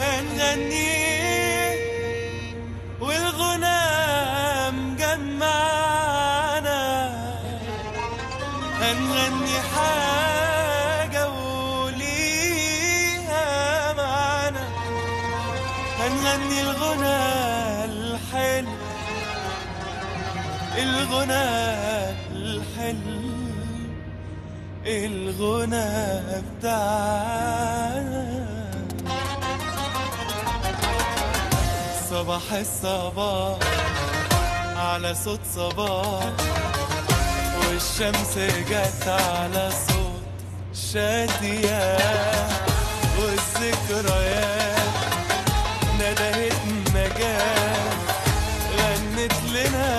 هنغني والغنى مجمعنا هنغني حاجة وليها معنا هنغني الغنى الحلو الغنى الحلو الغنى بتاعنا. صباح الصباح على صوت صباح والشمس جت على صوت شادية. والذكريات ندهت نجاة غنت لنا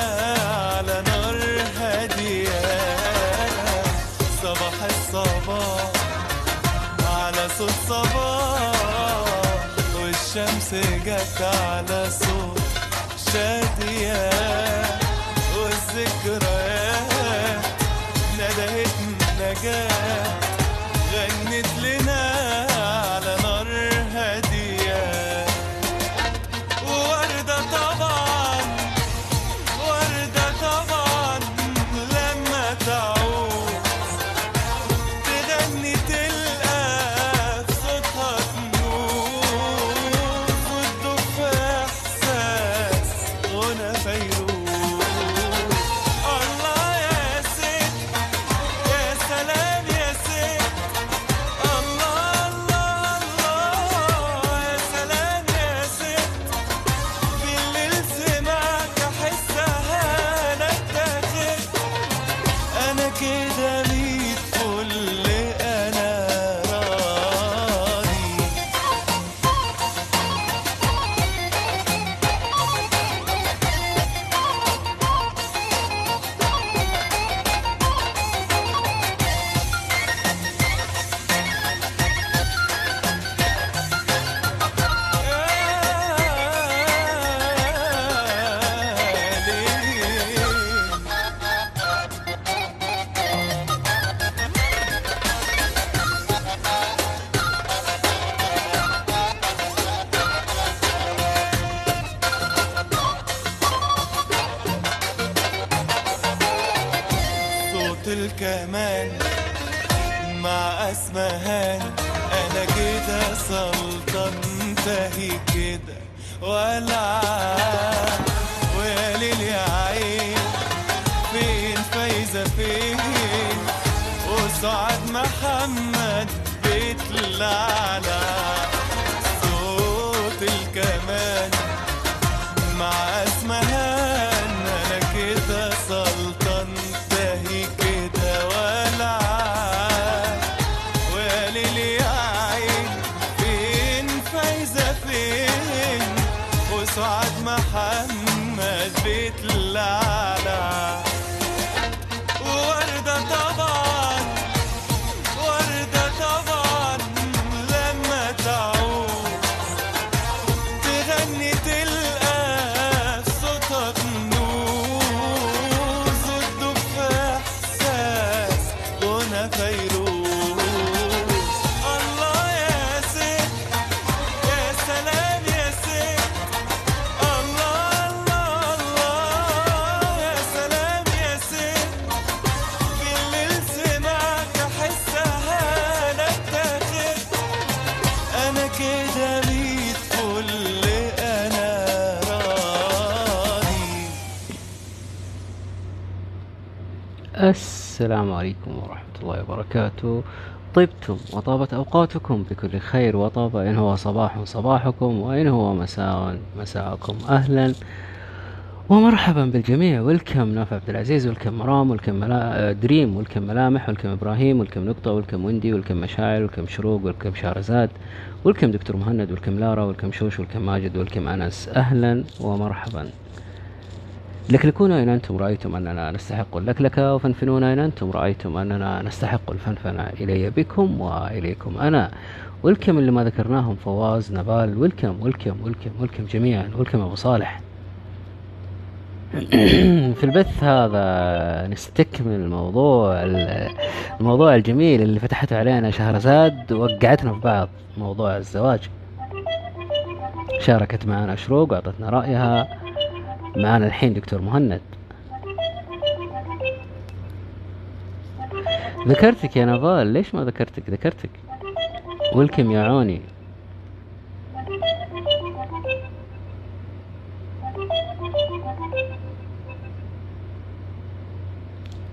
على نار هادية. صباح الصباح والشمس جت على صوت شادية والذكريات ندهت نجاة. السلام عليكم ورحمة الله وبركاته. طبتم وطابت أوقاتكم بكل خير وطاب. إن هو صباح صباحكم وإن هو مساء مساءكم. أهلا ومرحبا بالجميع. ولكم ناف عبد العزيز. ولكم مرام ولكم ملا... دريم ولكم ملامح ولكم إبراهيم ولكم نقطة ولكم وندي ولكم مشاعر ولكم شروق ولكم شهرزاد ولكم دكتور مهند ولكم لارا ولكم شوش ولكم ماجد ولكم أنس. أهلا ومرحبا. لكلكونا إن أنتم؟ رأيتم أننا نستحق اللكلكة وفنفنونا إن أنتم؟ رأيتم أننا نستحق الفنفنة. إلي بكم وإليكم أنا. ولكم اللي ما ذكرناهم فواز نبال. ولكم ولكم ولكم ولكم جميعا. ولكم أبو صالح. في البث هذا نستكمل الموضوع الموضوع الجميل اللي فتحته علينا شهرزاد وقعتنا في بعض موضوع الزواج. شاركت معنا شروق وأعطتنا رأيها. معنا الحين دكتور مهند. ذكرتك يا نضال ليش ما ذكرتك؟ ذكرتك. ولكم يا عوني.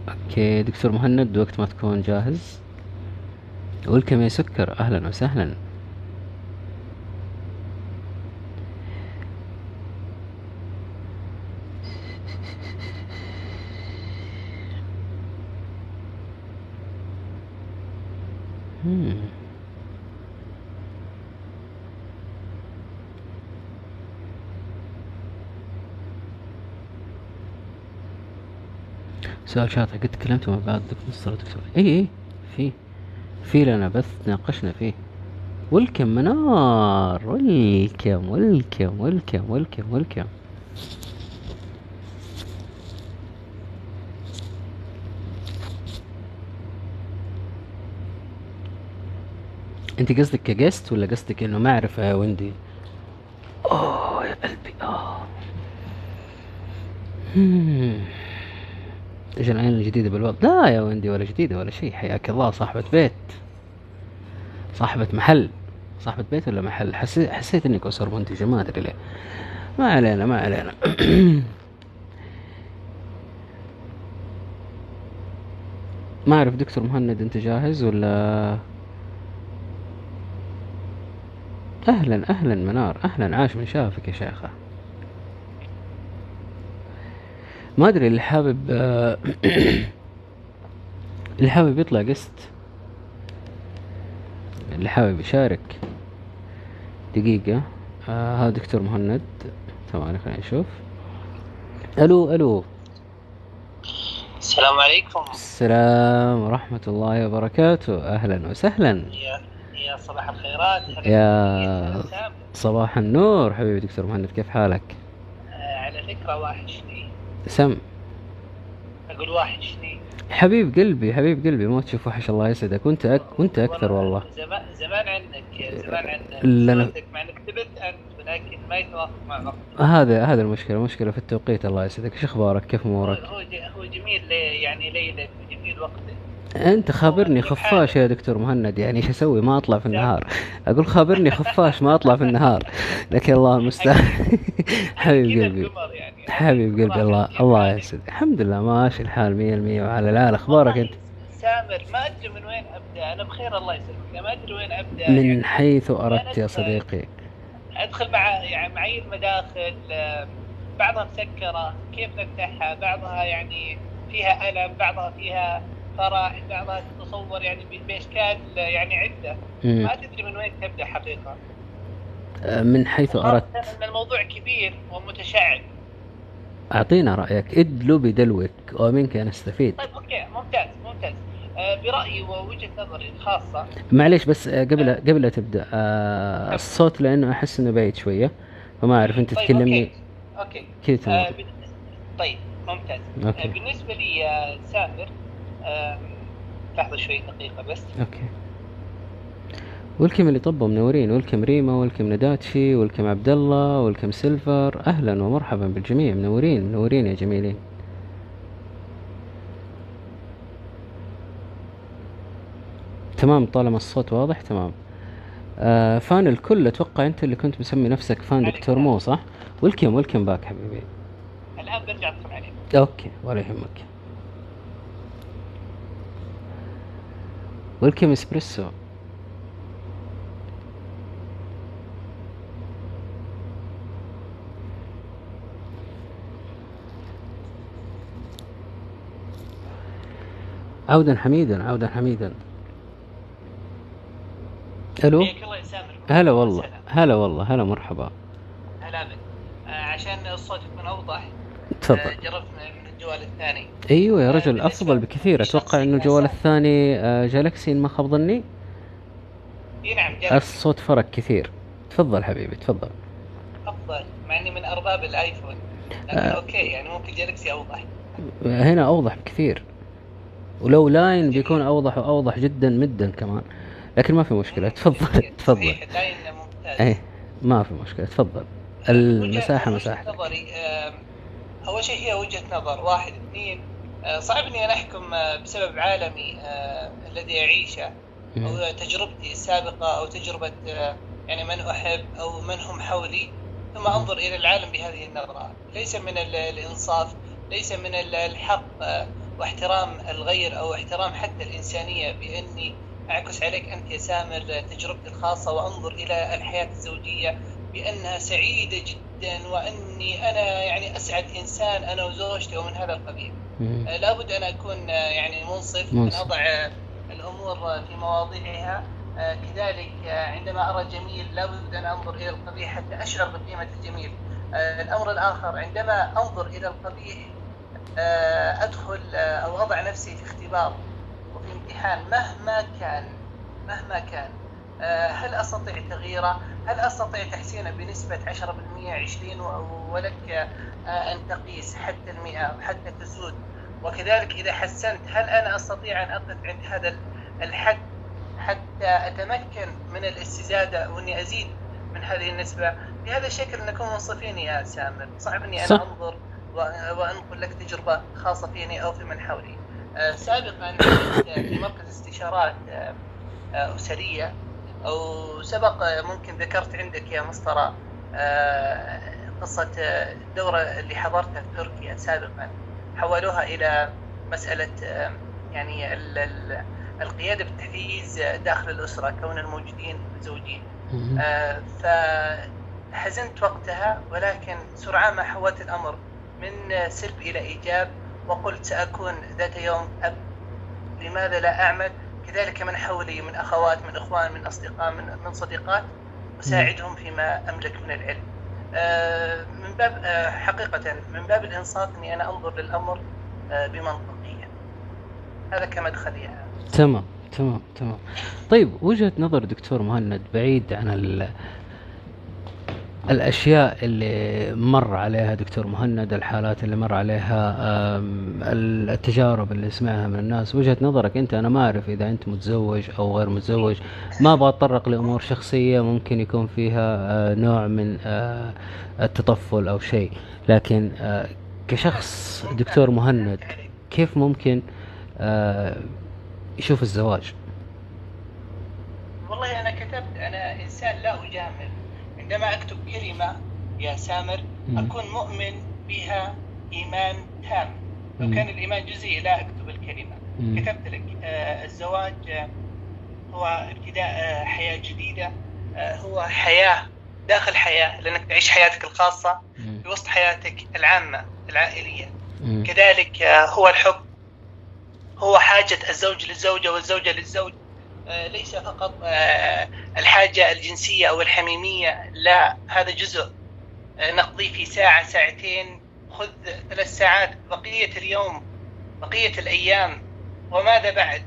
أوكي دكتور مهند وقت ما تكون جاهز. ولكم يا سكر أهلا وسهلا. Hmm. سؤال شاطر قد تكلمتوا مع بعض دكتور دكتور اي اي في في لنا بث ناقشنا فيه. ولكم منار. ولكم ولكم ولكم ولكم ولكم انت قصدك كجست ولا قصدك انه معرفة يا ويندي؟ أوه يا قلبي آه. إيش العين الجديدة بالوضع لا يا ويندي ولا جديدة ولا شيء. حياك الله صاحبة بيت. صاحبة محل. صاحبة بيت ولا محل؟ حسيت حسيت إنك أسر منتجة ما أدري ليه. ما علينا ما علينا. ما أعرف دكتور مهند أنت جاهز ولا؟ أهلا أهلا منار أهلا عاش من شافك يا شيخة. ما أدري اللي حابب آه، اللي حابب يطلع قسط اللي حابب يشارك دقيقة آه هذا دكتور مهند. ثواني خلينا نشوف. ألو ألو. السلام عليكم. السلام ورحمة الله وبركاته. أهلا وسهلا. يا يا صباح الخيرات يا. صباح النور حبيبي دكتور مهند كيف حالك؟ آه، على فكرة وحشني. سم. أقول وحشني. حبيب قلبي حبيب قلبي ما تشوف وحش الله يسعدك. وانت أك... وانت أكثر والله. زمان زمان عنك زمان عنك. صوتك مع إنك تبت أنت ولكن ما يتوافق مع بعض هذا هذا المشكلة المشكلة في التوقيت الله يسعدك. إيش أخبارك؟ كيف أمورك؟ هو هو جميل يعني ليلك وجميل وقتك. أنت خابرني خفاش يا دكتور مهند يعني إيش أسوي؟ ما أطلع في النهار. أقول خابرني خفاش ما أطلع في النهار. لكن الله المستعان حبيب كذا قلبي. يعني. حبيب قلبي الله الله؟ يسعدك. الحمد لله ماشي الحال مية المية وعلى الآل أخبارك أنت؟ سامر ما أدري من وين أبدأ. أنا بخير الله يسلمك. ما أدري وين أبدأ. من يعني حيث أردت يا صديقي. أدخل مع يعني معايير مداخل آه، بعضها مسكرة كيف نفتحها؟ بعضها يعني فيها ألم بعضها فيها فرح بعضها تتصور يعني بإشكال آه، يعني عده. ما تدري من وين تبدأ حقيقة. من حيث أردت. الموضوع كبير ومتشعب. أعطينا رأيك. ادلو بدلوك ومنك نستفيد طيب أوكي ممتاز ممتاز. آه، برأيي ووجهة نظري الخاصة. معليش بس آه، قبل قبل لا تبدأ آه، الصوت لأنه أحس إنه بعيد شوية فما أعرف أنت طيب تكلمني. أوكي. أوكي كذا آه، بن- طيب ممتاز. أوكي. آه، بالنسبة لي سامر لحظة شوي دقيقة بس. أوكي. welcome اللي طبوا منورين welcome ريما welcome نداتشي welcome عبد الله welcome سيلفر. أهلا ومرحبا بالجميع. منورين منورين يا جميلين. تمام طالما الصوت واضح تمام. آه فان الكل أتوقع أنت اللي كنت مسمي نفسك فان دكتور. مو صح؟ welcome welcome back حبيبي. الآن برجع ادخل عليك. أوكي ولا يهمك. welcome إسبريسو. عودا حميدا عودا حميدا. ألو؟ سامر هلا والله. هلا والله. هلا مرحبا. هلا بك. آه، عشان الصوت يكون أوضح تفضل. آه، جربت الجوال الثاني. أيوه يا آه، رجل بالنسبة افضل بكثير أتوقع إنه الجوال. الثاني آه، Galaxy ما خاب ظني. إي نعم جربت الصوت فرق كثير. تفضل حبيبي تفضل. أفضل مع إني من أرباب ال iPhone. لكن آه. أوكي يعني ممكن Galaxy أوضح. هنا أوضح بكثير ولو line بيكون أوضح وأوضح جدا مدا كمان. لكن ما في مشكلة. تفضل تفضل. ال line ممتاز. إيه ما في مشكلة. تفضل. المساحة وجهة نظري أول شيء هي وجهة نظر واحد اثنين. آه، صعب إني أنا أحكم آه، بسبب عالمي آه، الذي أعيشه. أو تجربتي السابقة أو تجربة يعني من أحب أو من هم حولي. ثم أنظر إلى العالم بهذه النظرة. ليس من ال- الإنصاف ليس من ال- الحق واحترام الغير أو احترام حتى الإنسانية بأني أعكس عليك أنت يا سامر تجربتي الخاصة وأنظر إلى الحياة الزوجية بأنها سعيدة جدا. وإني أنا يعني أسعد إنسان أنا وزوجتي ومن هذا القبيل. آه، لابد أن أكون آه، يعني منصف منصف. ان أضع الأمور آه، في مواضعها آه، كذلك عندما أرى الجميل لابد أن أنظر إلى القبيح حتى أشعر بقيمة الجميل الأمر الآخر عندما أنظر إلى القبيح أدخل أو أضع نفسي في اختبار وفي امتحان مهما كان مهما كان هل أستطيع تغييره؟ هل أستطيع تحسينه بنسبة 10% 20 و- ولك آه، أن تقيس حتى المئة حتى تسود وكذلك إذا حسنت هل أنا أستطيع أن أقف عند هذا الحد حتى أتمكن من الاستزادة وأني أزيد من هذه النسبة بهذا الشكل نكون منصفين يا سامر صعب إني أنا. أنظر وانقل لك تجربة خاصة فيني أو في من حولي آه، سابقا في مركز استشارات آه، آه، أسرية أو سبق آه، ممكن ذكرت عندك يا مسطره آه، قصة الدوره اللي حضرتها في تركيا سابقا. حولوها إلى مسألة آه، يعني ال- ال- القيادة بالتحفيز داخل الأسرة كون الموجودين زوجين. آه، فحزنت وقتها ولكن سرعان ما حولت الأمر من سلب إلى إيجاب وقلت سأكون ذات يوم أب. لماذا لا أعمل؟ كذلك من حولي من أخوات من إخوان من أصدقاء من من صديقات أساعدهم فيما أملك من العلم. آه، من باب آه، حقيقة من باب الإنصاف إني أنا أنظر للأمر آه، بمنطقية. هذا كمدخل يا تمام تمام تمام. طيب وجهة نظر دكتور مهند بعيد عن ال الأشياء اللي مر عليها دكتور مهند الحالات اللي مر عليها التجارب اللي سمعها من الناس. وجهة نظرك أنت أنا ما أعرف إذا أنت متزوج أو غير متزوج. ما أبغى أتطرق لأمور شخصية ممكن يكون فيها آه، نوع من آه، التطفل أو شيء. لكن آه، كشخص دكتور مهند كيف ممكن يشوف الزواج؟ والله أنا كتبت أنا إنسان لا أجامل. عندما أكتب كلمة يا سامر مم. أكون مؤمن بها إيمان تام لو. كان الإيمان جزئي لا أكتب الكلمة مم. كتبت لك آه الزواج آه هو ابتداء آه حياة جديدة آه هو حياة داخل حياة لأنك تعيش حياتك الخاصة مم. في وسط حياتك العامة العائلية مم. كذلك هو الحب هو حاجة الزوج للزوجة والزوجة للزوج ليس فقط آه، الحاجة الجنسية أو الحميمية لا هذا جزء آه، نقضيه في ساعة ساعتين. خذ ثلاث ساعات. بقية اليوم بقية الأيام وماذا بعد؟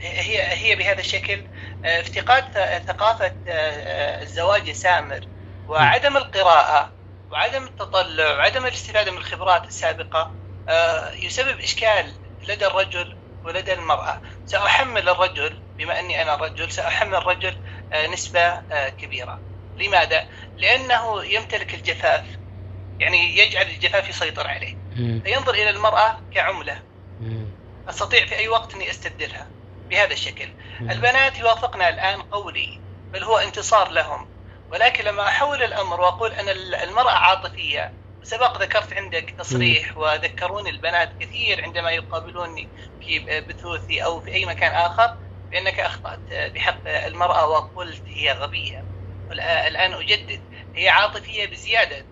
هي هي بهذا الشكل. آه، افتقاد ثقافة آه، آه، الزواج سامر وعدم القراءة وعدم التطلع وعدم الاستفادة من الخبرات السابقة آه، يسبب إشكال لدى الرجل ولدى المرأة. سأحمل الرجل بما أني أنا رجل سأحمل الرجل آه، نسبة آه، كبيرة لماذا؟ لأنه يمتلك الجفاف يعني يجعل الجفاف يسيطر عليه. فينظر إلى المرأة كعملة مم. أستطيع في أي وقت أني أستبدلها بهذا الشكل. البنات يوافقنا الآن قولي بل هو انتصار لهم ولكن لما أحول الأمر وأقول أن المرأة عاطفية سبق ذكرت عندك تصريح وذكروني البنات كثير عندما يقابلوني في بثوثي أو في أي مكان آخر بأنك أخطأت بحق المرأة وقلت هي غبية الآن أجدد هي عاطفية بزيادة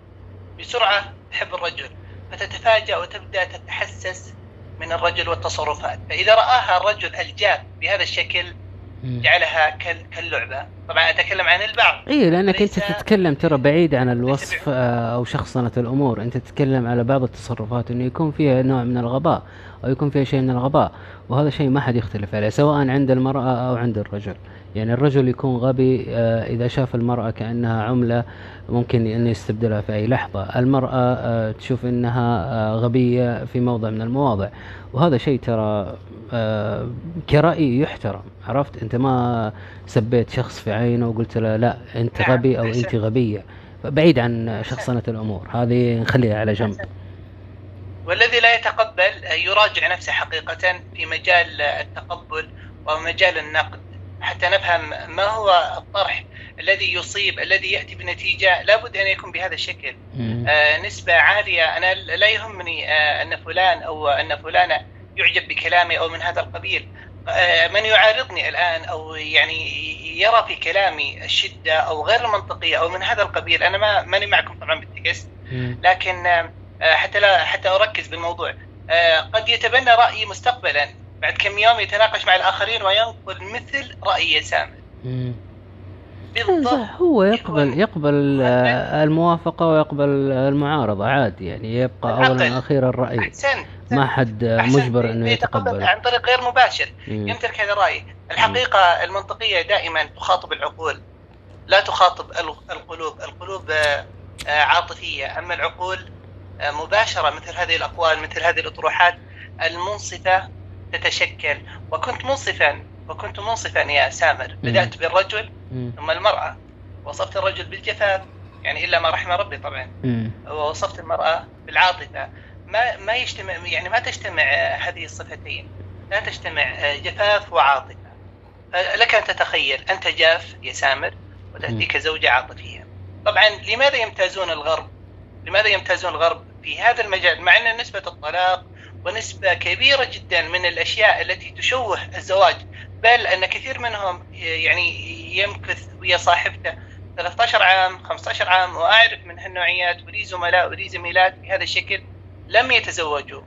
بسرعة تحب الرجل فتتفاجأ وتبدأ تتحسس من الرجل والتصرفات فإذا رآها الرجل الجاد بهذا الشكل. جعلها كال- كاللعبة. طبعا أتكلم عن البعض. اي لأنك أنت تتكلم ترى بعيد عن الوصف آه، أو شخصنه الأمور. أنت تتكلم على بعض التصرفات إنه يكون فيها نوع من الغباء أو يكون فيها شيء من الغباء. وهذا شيء ما حد يختلف عليه سواء عند المرأة أو عند الرجل. يعني الرجل يكون غبي آه، إذا شاف المرأة كأنها عملة ممكن انه يستبدلها في أي لحظة. المرأة آه، تشوف إنها غبية في موضع من المواضع. وهذا شيء ترى آه كرأي يحترم. عرفت؟ أنت ما سبيت شخص في عينه وقلت له لا أنت نعم، غبي أو. أنت غبية. بعيد عن شخصنة الأمور. هذه نخليها على جنب. والذي لا يتقبل يراجع نفسه حقيقة في مجال التقبل ومجال النقد. حتى نفهم ما هو الطرح الذي يصيب الذي يأتي بنتيجة لابد أن يكون بهذا الشكل. آه، نسبة عالية. أنا لا يهمني آه، أن فلان أو أن فلانة يعجب بكلامي أو من هذا القبيل. آه، من يعارضني الآن أو يعني يرى في كلامي الشدة أو غير المنطقية أو من هذا القبيل أنا ما ماني معكم طبعا بالتكست. لكن آه، حتى لا حتى أركز بالموضوع. آه، قد يتبنى رأيي مستقبلا. بعد كم يوم يتناقش مع الآخرين وينقل مثل رأي سامر. بالضبط. هو يقبل يقبل الموافقة ويقبل المعارضة عادي يعني يبقى اولا. وأخيرا احسنت ما حد. مجبر إنه يتقبل. عن طريق غير مباشر. مم. يمتلك هذا الرأي. الحقيقة المنطقية دائما تخاطب العقول. لا تخاطب ال- القلوب. القلوب آه، عاطفية. أما العقول آه، مباشرة مثل هذه الأقوال مثل هذه الأطروحات المنصفة تتشكل. وكنت منصفا وكنت منصفا يا سامر. بدأت بالرجل. ثم المرأة. وصفت الرجل بالجفاف يعني إلا ما رحم ربي طبعا. ووصفت المرأة بالعاطفة. ما ما يجتمع يعني ما تجتمع هذه الصفتين. لا تجتمع جفاف وعاطفة. لك أن تتخيل. أنت جاف يا سامر وتأتيك زوجة عاطفية. طبعا لماذا يمتازون الغرب؟ لماذا يمتازون الغرب في هذا المجال؟ مع أن نسبة الطلاق ونسبة كبيرة جدا من الأشياء التي تشوه الزواج بل أن كثير منهم يعني يمكث ويا صاحبته. 13 عام 15 عام وأعرف من هالنوعيات ولي زملاء ولي زميلات بهذا الشكل لم يتزوجوا.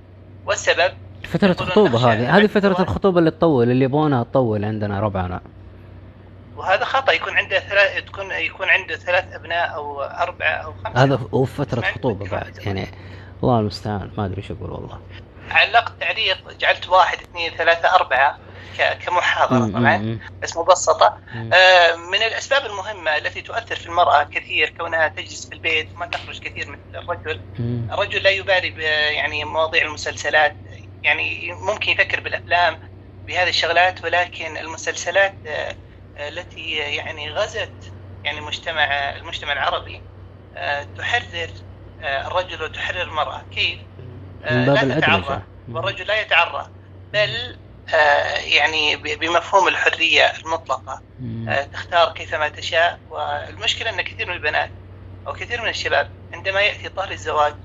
والسبب؟ فترة يقولون خطوبة نخشى هذه. هذه فترة الخطوبة. اللي تطول اللي يبغونها تطول عندنا ربعنا. وهذا خطأ. يكون عنده ثلاث تكون يكون عنده ثلاث أبناء أو أربعة أو خمسة. هذا وفي فترة خطوبة بعد. يعني الله المستعان. ما أدري إيش أقول والله. علقت تعليق جعلت واحد اثنين ثلاثة أربعة. ك- كمحاضرة مم، طبعا بس مبسطة. مم. آه، من الأسباب المهمة التي تؤثر في المرأة كثير كونها تجلس في البيت وما تخرج كثير مثل الرجل. الرجل لا يبالي يعني مواضيع المسلسلات يعني ممكن يفكر بالأفلام بهذه الشغلات ولكن المسلسلات آه، التي يعني غزت يعني مجتمع المجتمع العربي آه، تحرر الرجل وتحرر المرأة. كيف؟ لا تتعرى والرجل لا يتعرى بل يعني ب- بمفهوم الحرية المطلقة. آه، تختار كيفما تشاء. والمشكلة أن كثير من البنات أو كثير من الشباب عندما يأتي طهر الزواج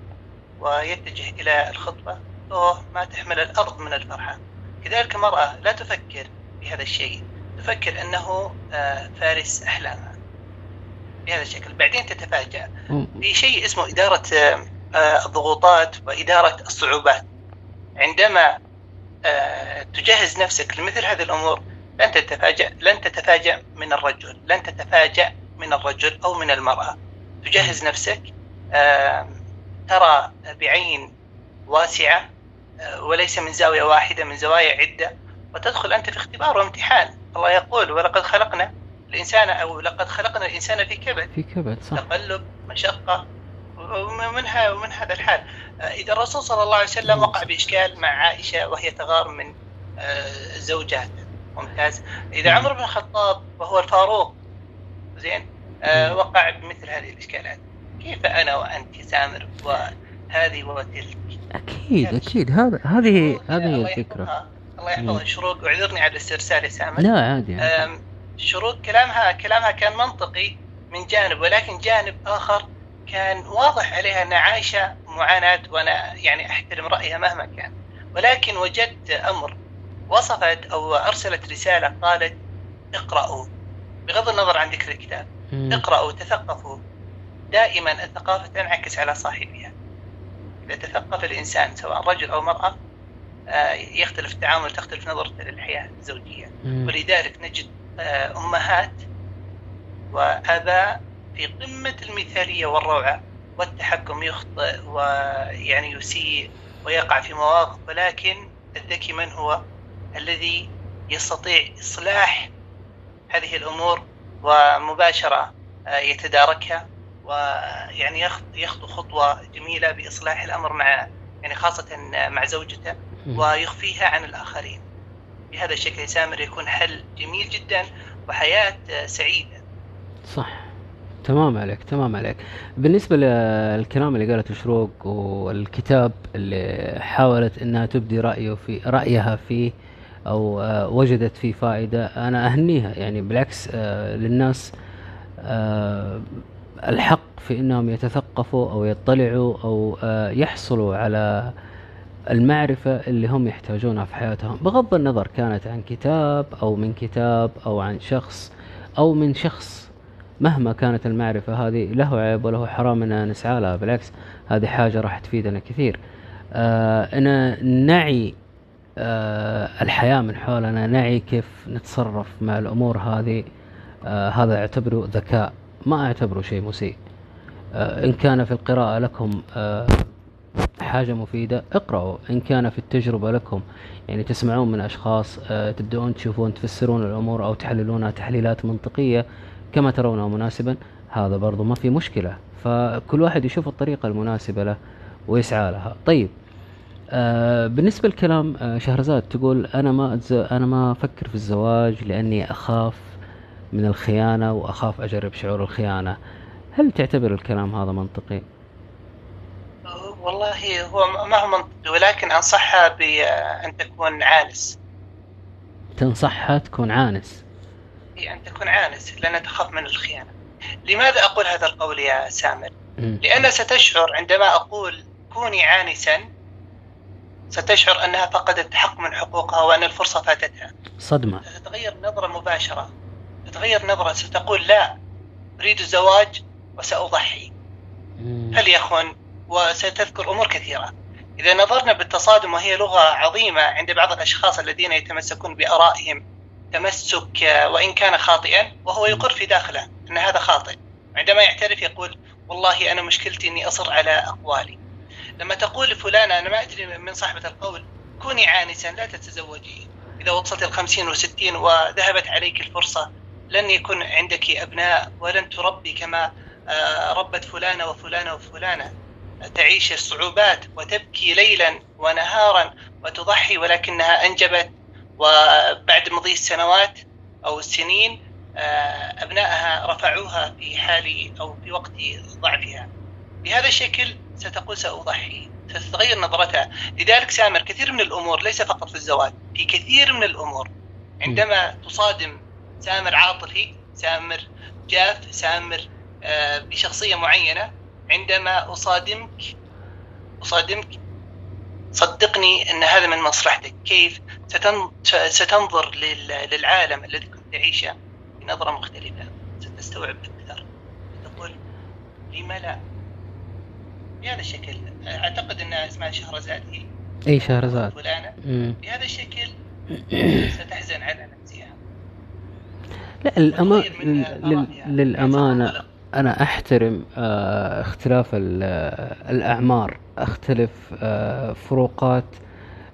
ويتجه إلى الخطبة أوه ما تحمل الأرض من الفرحة. كذلك المرأة لا تفكر بهذا الشيء. تفكر أنه آه، فارس أحلامها. بهذا الشكل. بعدين تتفاجأ. في شيء اسمه إدارة آه، آه، الضغوطات وإدارة الصعوبات. عندما آه، تجهز نفسك لمثل هذه الأمور. لن تتفاجأ لن تتفاجأ من الرجل لن تتفاجأ من الرجل أو من المرأة. تجهز نفسك آه، ترى بعين واسعة آه، وليس من زاوية واحدة من زوايا عدة وتدخل أنت في اختبار وامتحان. الله يقول ولقد خلقنا الإنسان أو لقد خلقنا الإنسان في كبد. في كبد صح. تقلب مشقة. ومنها ومن هذا الحال. آه، إذا الرسول صلى الله عليه وسلم وقع بإشكال مع عائشة وهي تغار من آه، زوجاته ممتاز. إذا عمر بن الخطاب وهو الفاروق زين آه، وقع بمثل هذه الإشكالات كيف أنا وأنت سامر وهذه وتلك أكيد أكيد. هذا هذه شروق، هذه هي الله يحفظها. يحفظها شروق اعذرني على الاسترسال يا سامر. لا عادي يعني. شروط كلامها كلامها كان منطقي من جانب ولكن جانب آخر كان واضح عليها أن عايشه معاناة وأنا يعني أحترم رأيها مهما كان. ولكن وجدت أمر. وصفت أو أرسلت رسالة قالت اقرأوا. بغض النظر عن ذكر الكتاب. اقرأوا تثقفوا. دائما الثقافة تنعكس على صاحبها. إذا تثقف الإنسان سواء رجل أو مرأة آه، يختلف التعامل تختلف نظرته للحياة الزوجية. ولذلك نجد آه، أمهات وآباء في قمة المثالية والروعة والتحكم يخطئ ويعني يسيء ويقع في مواقف ولكن الذكي من هو؟ الذي يستطيع إصلاح هذه الأمور ومباشرة آه، يتداركها ويعني يخ- يخطو خطوة جميلة بإصلاح الأمر مع يعني خاصة مع زوجته. ويخفيها عن الآخرين. بهذا الشكل سامر يكون حل جميل جدا وحياة آه، سعيدة. صح. تمام عليك تمام عليك. بالنسبة للكلام اللي قالته شروق والكتاب اللي حاولت إنها تبدي رأيه في رأيها فيه أو آه، وجدت فيه فائدة أنا أهنيها. يعني بالعكس آه، للناس آه، الحق في إنهم يتثقفوا أو يطلعوا أو يحصلوا على المعرفة اللي هم يحتاجونها في حياتهم. بغض النظر كانت عن كتاب أو من كتاب أو عن شخص أو من شخص. مهما كانت المعرفة هذه له عيب وله حرام ان نسعى لها. بالعكس هذه حاجة راح تفيدنا كثير. آه أنا نعي آه الحياة من حولنا نعي كيف نتصرف مع الأمور هذه آه هذا اعتبره ذكاء ما اعتبره شيء مسيء. إن كان في القراءة لكم حاجة مفيدة اقرأوا. إن كان في التجربة لكم يعني تسمعون من أشخاص تبدأون تشوفون تفسرون الأمور أو تحللونها تحليلات منطقية كما ترونه مناسبا هذا برضو ما في مشكلة. فكل واحد يشوف الطريقة المناسبة له ويسعى لها. طيب آه بالنسبة لكلام آه شهرزاد تقول أنا ما أتز... أنا ما أفكر في الزواج لأني أخاف من الخيانة وأخاف أجرب شعور الخيانة. هل تعتبر الكلام هذا منطقي؟ والله هو ما هو منطقي ولكن أنصحها بان تكون عانس. تنصحها تكون عانس. هي أن تكون عانس لانها تخاف من الخيانة. لماذا أقول هذا القول يا سامر؟ لأنها ستشعر عندما أقول كوني عانسا ستشعر أنها فقدت حق من حقوقها وأن الفرصة فاتتها. صدمة. ستتغير نظرة مباشرة. تتغير نظرة ستقول لا أريد الزواج وسأضحي. مم. فليكن وستذكر أمور كثيرة. إذا نظرنا بالتصادم وهي لغة عظيمة عند بعض الأشخاص الذين يتمسكون بآرائهم تمسك آه، وإن كان خاطئا وهو يقر في داخله أن هذا خاطئ. عندما يعترف يقول والله أنا مشكلتي أني أصر على أقوالي. لما تقول لفلانة أنا ما أدري من صاحبة القول كوني عانسا لا تتزوجي. إذا وصلت الخمسين والستين وذهبت عليك الفرصة لن يكون عندك أبناء ولن تربي كما آه، ربت فلانة وفلانة وفلانة. تعيش الصعوبات وتبكي ليلا ونهارا وتضحي ولكنها أنجبت وبعد مضي السنوات أو السنين آه، أبنائها رفعوها في حال أو في وقت ضعفها. بهذا الشكل ستقول سأضحي. ستتغير نظرتها. لذلك سامر كثير من الأمور ليس فقط في الزواج في كثير من الأمور. عندما تصادم سامر عاطفي سامر جاف سامر آه، بشخصية معينة عندما أصادمك أصادمك صدقني أن هذا من مصلحتك. كيف. ستنظر لل... للعالم الذي كنت تعيشه بنظرة مختلفة. ستستوعب أكثر. ستقول لما لا؟ بهذا الشكل أعتقد أن اسمها شهرزاد هي. إي شهرزاد. فلانة. بهذا الشكل ستحزن على نفسها. لا الأما... للأمانة أنا أحترم آه، اختلاف ال- الأعمار. أختلف آه، فروقات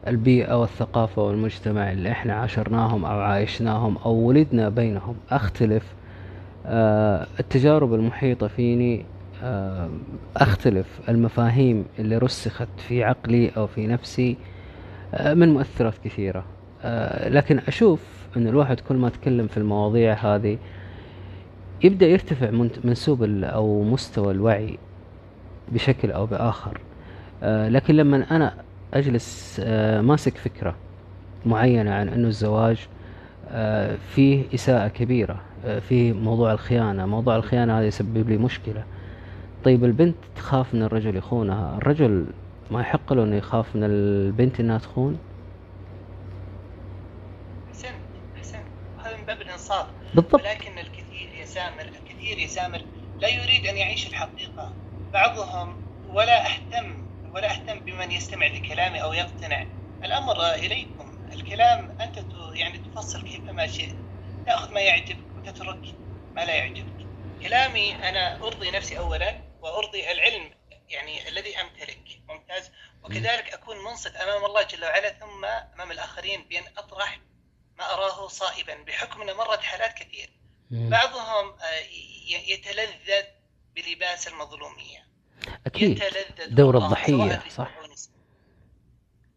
البيئة والثقافة والمجتمع اللي إحنا عاشرناهم أو عايشناهم أو ولدنا بينهم. أختلف آه، التجارب المحيطة فيني آه، أختلف المفاهيم اللي رسخت في عقلي أو في نفسي آه، من مؤثرات كثيرة. لكن أشوف أن الواحد كل ما تكلم في المواضيع هذه يبدأ يرتفع منسوب أو مستوى الوعي بشكل أو بآخر. آه، لكن لما أنا أجلس آه، ماسك فكرة معينة عن أنه الزواج آه، فيه إساءة كبيرة آه، فيه موضوع الخيانة. موضوع الخيانة هذا يسبب لي مشكلة. طيب البنت تخاف من الرجل يخونها. الرجل ما يحق له أنه يخاف من البنت أنها تخون؟ أحسنت أحسنت هذا من باب الإنصاف. بالضبط. ولكن الكثير يا سامر الكثير يا سامر لا يريد أن يعيش الحقيقة. بعضهم ولا أهتم ولا أهتم بمن يستمع لكلامي أو يقتنع. الأمر إليكم. الكلام أنت ت- يعني تفصل كيفما شئت. تأخذ ما يعجبك وتترك ما لا يعجبك. كلامي أنا أرضي نفسي اولا وأرضي العلم يعني الذي أمتلك. ممتاز. وكذلك أكون منصف أمام الله جل وعلا ثم أمام الآخرين بأن أطرح ما أراه صائبا بحكم أن مرت حالات كثير. بعضهم آه، يتلذذ بلباس المظلومية. أكيد. يتلذذ دور سواء صح.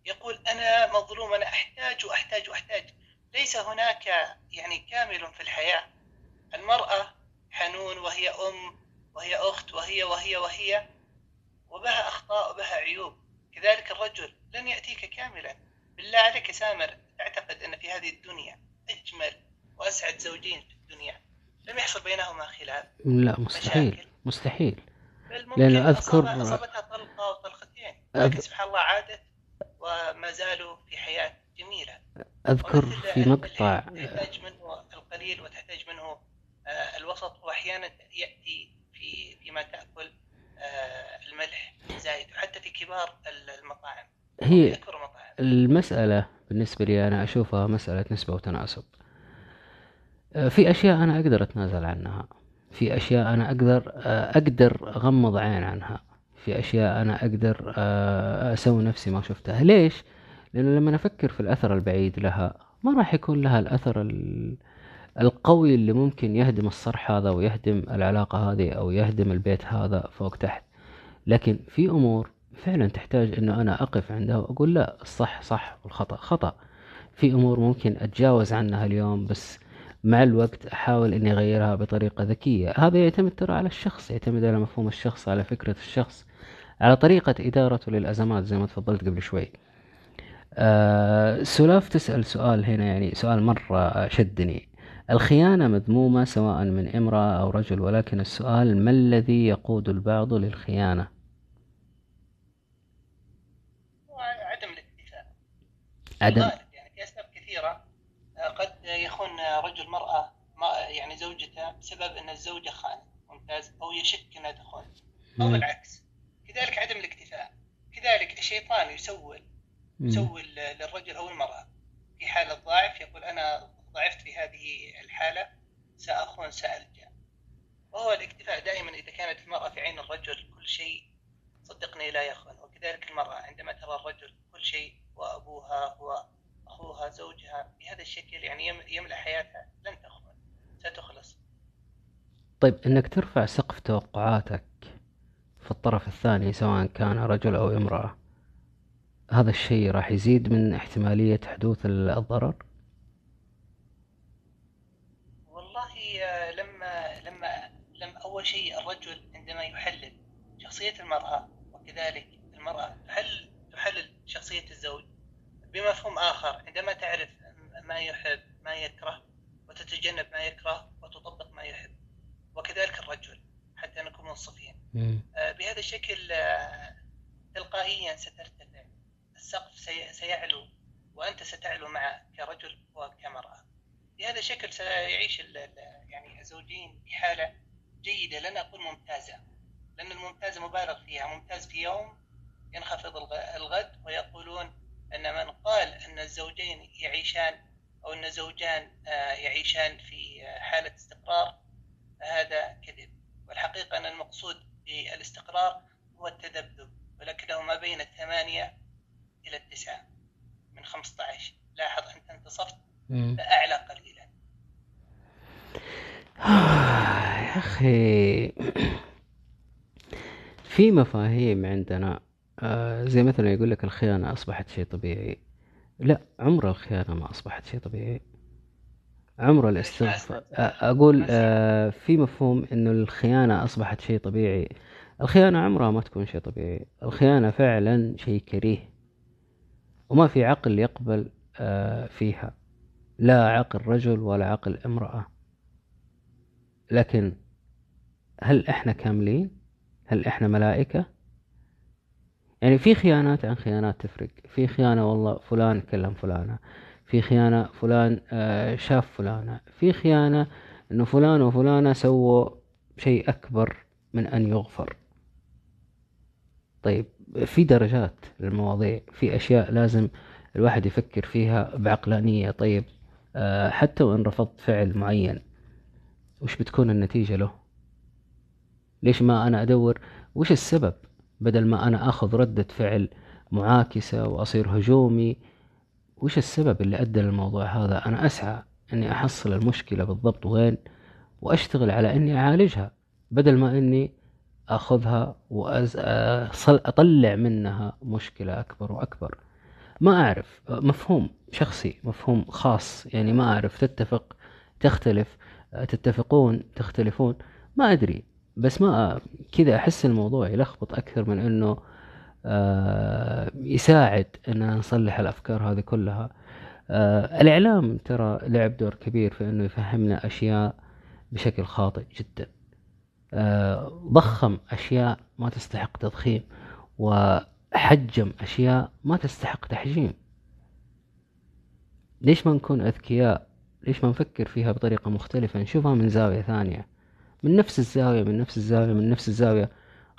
يقول أنا مظلوم أنا أحتاج وأحتاج وأحتاج. ليس هناك يعني كامل في الحياة. المرأة حنون وهي أم وهي أخت وهي وهي وهي وبها أخطاء وبها عيوب. كذلك الرجل لن يأتيك كاملا. بالله عليك سامر أعتقد أن في هذه الدنيا أجمل وأسعد زوجين في الدنيا. لم يحصل بينهما خلاف. لا مستحيل مشاكل. مستحيل. لأنه أذكر- أصاب- أصابتها طلقة أو طلقتين أذ- لكن سبحان الله عادت وما زالوا في حياة جميلة. أذكر في مقطع تحتاج منه القليل وتحتاج منه آه، الوسط وأحيانا يأتي في فيما تأكل آه، الملح زايد وحتى في كبار المطاعم. هي المسألة بالنسبة لي أنا أشوفها مسألة نسبة وتناسب. آه، في أشياء أنا أقدر أتنازل عنها. في أشياء أنا أقدر آه، أقدر أغمض عين عنها. في أشياء أنا أقدر آه، أسوي نفسي ما شفتها. ليش؟ لأنه لما أفكر في الأثر البعيد لها ما راح يكون لها الأثر ال- القوي اللي ممكن يهدم الصرح هذا ويهدم العلاقة هذه أو يهدم البيت هذا فوق تحت. لكن في أمور فعلا تحتاج إنه أنا أقف عندها وأقول لا الصح صح والخطأ خطأ. في أمور ممكن أتجاوز عنها اليوم بس مع الوقت أحاول إني أغيرها بطريقة ذكية. هذا يعتمد ترى على الشخص يعتمد على مفهوم الشخص على فكرة الشخص على طريقة ادارته للأزمات زي ما تفضلت قبل شوي. آه سلاف تسأل سؤال هنا يعني سؤال مرة شدني. الخيانة مذمومة سواء من امرأة أو رجل ولكن السؤال ما الذي يقود البعض للخيانة؟ وعدم الاكتفاء عدم الغالب يعني في اسباب كثيره آه، قد يخون رجل مراه ما يعني زوجته بسبب أن الزوجة خانت ممتاز أو يشك أنها تخون. أو مم. العكس. كذلك عدم الاكتفاء. كذلك الشيطان يسول. يسول للرجل أو المرأة. في حاله ضعف يقول أنا ضعفت في هذه الحالة سأخون سألجأ. وهو الاكتفاء دائما إذا كانت المرأة في عين الرجل كل شيء صدقني لا يخون. وكذلك المرأة عندما ترى الرجل كل شيء وأبوها هو اخوها زوجها بهذا الشكل يعني يم- يملأ حياتها. لن تخون. ستخلص. طيب إنك ترفع سقف توقعاتك في الطرف الثاني سواء كان رجل أو امرأة هذا الشيء راح يزيد من احتمالية حدوث الضرر؟ والله آه، لما لما لما أول شيء الرجل عندما يحلل شخصية المرأة وكذلك المرأة تحلل تحلل شخصية الزوج بمفهوم آخر. عندما تعرف ما يحب ما يكره وتتجنب ما يكره وتطبق ما يحب وكذلك الرجل حتى نكون منصفين. آه، بهذا الشكل آه، تلقائيا سترتفع السقف سي- سيعلو وأنت ستعلو معه كرجل وكمرأة بهذا الشكل سيعيش يعني الزوجين بحالة جيدة. لن أقول ممتازة لأن الممتازة مبالغ فيها. ممتاز في يوم ينخفض الغ- الغد ويقولون أن من قال أن الزوجين يعيشان أو أن زوجان آه، يعيشان في حالة استقرار فهذا كذب. والحقيقة أن المقصود بالاستقرار هو التذبذب ولكنه ما بين الثمانية إلى التسعة من 15 لاحظ أنت انتصفت. فأعلى قليلا. يا أخي. في مفاهيم عندنا. آه، زي مثلا يقول لك الخيانة أصبحت شيء طبيعي. لا عمر الخيانة ما أصبحت شيء طبيعي. عمر الاستغفار أقول آه، في مفهوم إنه الخيانة أصبحت شيء طبيعي. الخيانة عمرها ما تكون شيء طبيعي. الخيانة فعلا شيء كريه وما في عقل يقبل آه، فيها. لا عقل رجل ولا عقل امرأة. لكن هل إحنا كاملين؟ هل إحنا ملائكة؟ يعني في خيانات عن خيانات تفرق. في خيانة والله فلان كلم فلانة. في خيانة فلان آه، شاف فلانة. في خيانة إنه فلان وفلانة سووا شيء أكبر من أن يغفر. طيب في درجات للمواضيع في أشياء لازم الواحد يفكر فيها بعقلانية. طيب آه، حتى وإن رفضت فعل معين وش بتكون النتيجة له؟ ليش ما أنا أدور؟ وش السبب؟ بدل ما أنا أخذ ردة فعل معاكسة وأصير هجومي وش السبب اللي أدى للموضوع هذا؟ أنا أسعى أني أحصل المشكلة بالضبط وين وأشتغل على أني أعالجها بدل ما أني أخذها وأطلع منها مشكلة أكبر وأكبر. ما أعرف مفهوم شخصي مفهوم خاص يعني ما أعرف تتفق تختلف تتفقون تختلفون ما أدري. بس ما كذا أحس الموضوع يلخبط أكثر من آه، يساعد إن نصلح الأفكار هذه كلها. آه، الإعلام ترى لعب دور كبير في إنه يفهمنا أشياء بشكل خاطئ جدا. آه، ضخم أشياء ما تستحق تضخيم وحجم أشياء ما تستحق تحجيم. ليش ما نكون أذكياء؟ ليش ما نفكر فيها بطريقة مختلفة؟ نشوفها من زاوية ثانية. من نفس الزاوية من نفس الزاوية من نفس الزاوية.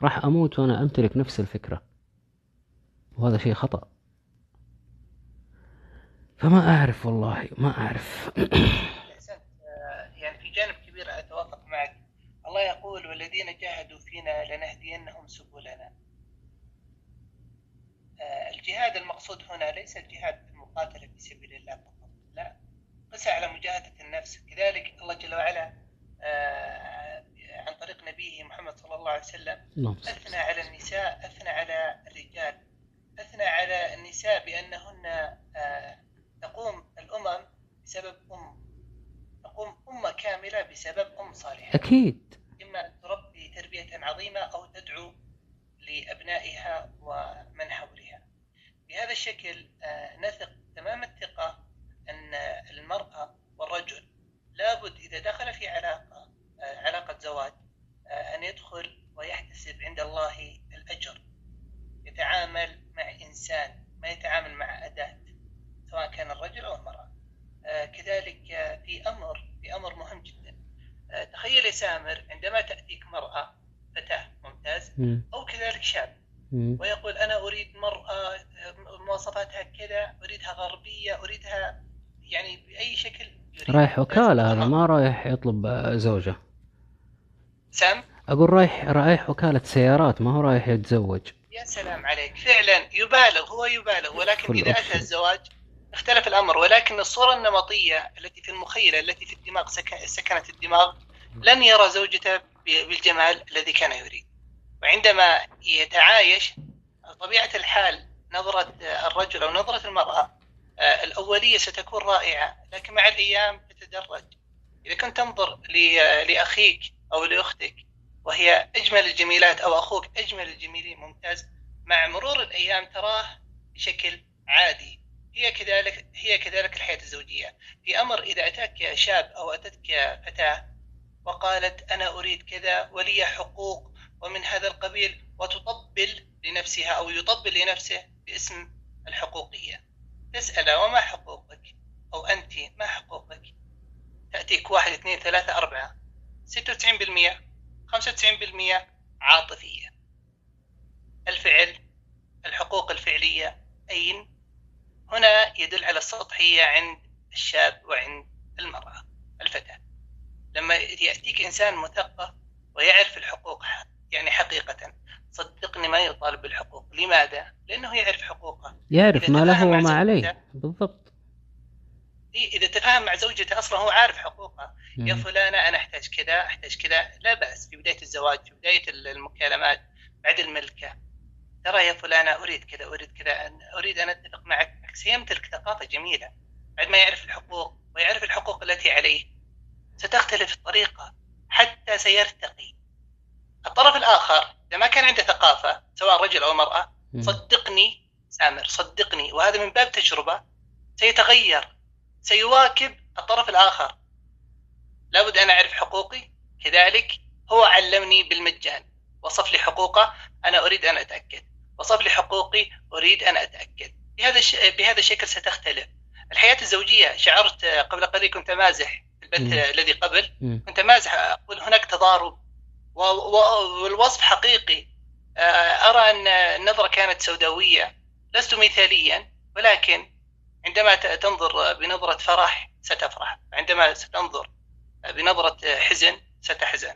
راح أموت وأنا أمتلك نفس الفكرة. وهذا شيء خطأ. فما أعرف والله ما أعرف. احسنت آه، يعني في جانب كبير أتوافق معك. الله يقول والذين جاهدوا فينا لنهدينهم سبلنا. آه، الجهاد المقصود هنا ليس الجهاد في المقاتلة في سبيل الله فقط لا. قس على مجاهدة النفس. كذلك الله جل وعلا آه، عن طريق نبيه محمد صلى الله عليه وسلم أثنى على النساء أثنى على الرجال. أثنى على النساء بأنهن آه، تقوم الأمم بسبب أم تقوم أمة كاملة بسبب أم صالحة. أكيد. إما أن تربي تربية عظيمة أو تدعو لأبنائها ومن حولها. بهذا الشكل آه، نثق تمام الثقة أن المرأة والرجل لابد إذا دخل في علاقة آه، علاقة زواج أن يدخل ويحتسب عند الله الأجر. يتعامل مع إنسان ما يتعامل مع أداة سواء كان الرجل أو المرأة آه، كذلك آه، في أمر في أمر مهم جدا آه، تخيل يا سامر عندما تأتيك مرأة فتاة ممتاز مم. أو كذلك شاب. ويقول أنا أريد مرأة مواصفاتها كذا أريدها غربية أريدها يعني بأي شكل يريد رايح وكالة هذا. ما رايح يطلب زوجة سام أقول رايح رايح وكالة سيارات ما هو رايح يتزوج يا سلام عليك. فعلا يبالغ هو يبالغ ولكن إذا. أتى الزواج اختلف الأمر ولكن الصورة النمطية التي في المخيلة التي في الدماغ سك- سكنت الدماغ لن يرى زوجته بالجمال الذي كان يريد. وعندما يتعايش طبيعة الحال نظرة الرجل أو نظرة المرأة آه، الأولية ستكون رائعة لكن مع الأيام تتدرج. إذا كنت تنظر لأخيك أو لأختك وهي أجمل الجميلات أو أخوك أجمل الجميلين ممتاز مع مرور الأيام تراه بشكل عادي. هي كذلك هي كذلك الحياة الزوجية. في أمر إذا أتاك شاب أو أتتك فتاة وقالت أنا أريد كذا ولي حقوق ومن هذا القبيل وتطبل لنفسها أو يطبل لنفسه باسم الحقوقية. تسأله وما حقوقك؟ أو أنت ما حقوقك؟ تأتيك واحد اثنين ثلاثة أربعة. ستة وتسعين بالمئة. خمسة وتسعين بالمئة عاطفية. الفعل الحقوق الفعلية أين؟ هنا يدل على السطحية عند الشاب وعند المرأة. الفتاة. لما يأتيك إنسان مثقف ويعرف الحقوق يعني حقيقة صدقني ما يطالب بالحقوق. لماذا؟ لأنه يعرف حقوقه. يعرف ما له وما عليه. بالضبط. إيه، إذا تفاهم مع زوجته أصلا هو عارف حقوقها يا مم. فلانة أنا أحتاج كذا أحتاج كذا. لا بأس في بداية الزواج في بداية المكالمات بعد الملكة. ترى يا فلانة أريد كذا أريد كذا أريد أن أتفق معك. سيمتلك ثقافة جميلة. بعد ما يعرف الحقوق ويعرف الحقوق التي عليه ستختلف الطريقة حتى سيرتقي. الطرف الآخر إذا ما كان عنده ثقافة سواء رجل أو امرأة مم. صدقني سامر صدقني وهذا من باب تجربة سيتغير سيواكب الطرف الآخر. لابد أن أعرف حقوقي. كذلك هو علمني بالمجان. وصف لي حقوقه أنا أريد أن أتأكد. وصف لي حقوقي أريد أن أتأكد. بهذا الش... بهذا الشكل ستختلف. الحياة الزوجية شعرت قبل قليل كنت مازح في البث. الذي قبل. كنت مازح أقول هناك تضارب. و... و... والوصف حقيقي. آه، أرى أن النظرة كانت سوداوية. لست مثاليا ولكن عندما تنظر بنظرة فرح ستفرح. عندما ستنظر بنظرة حزن ستحزن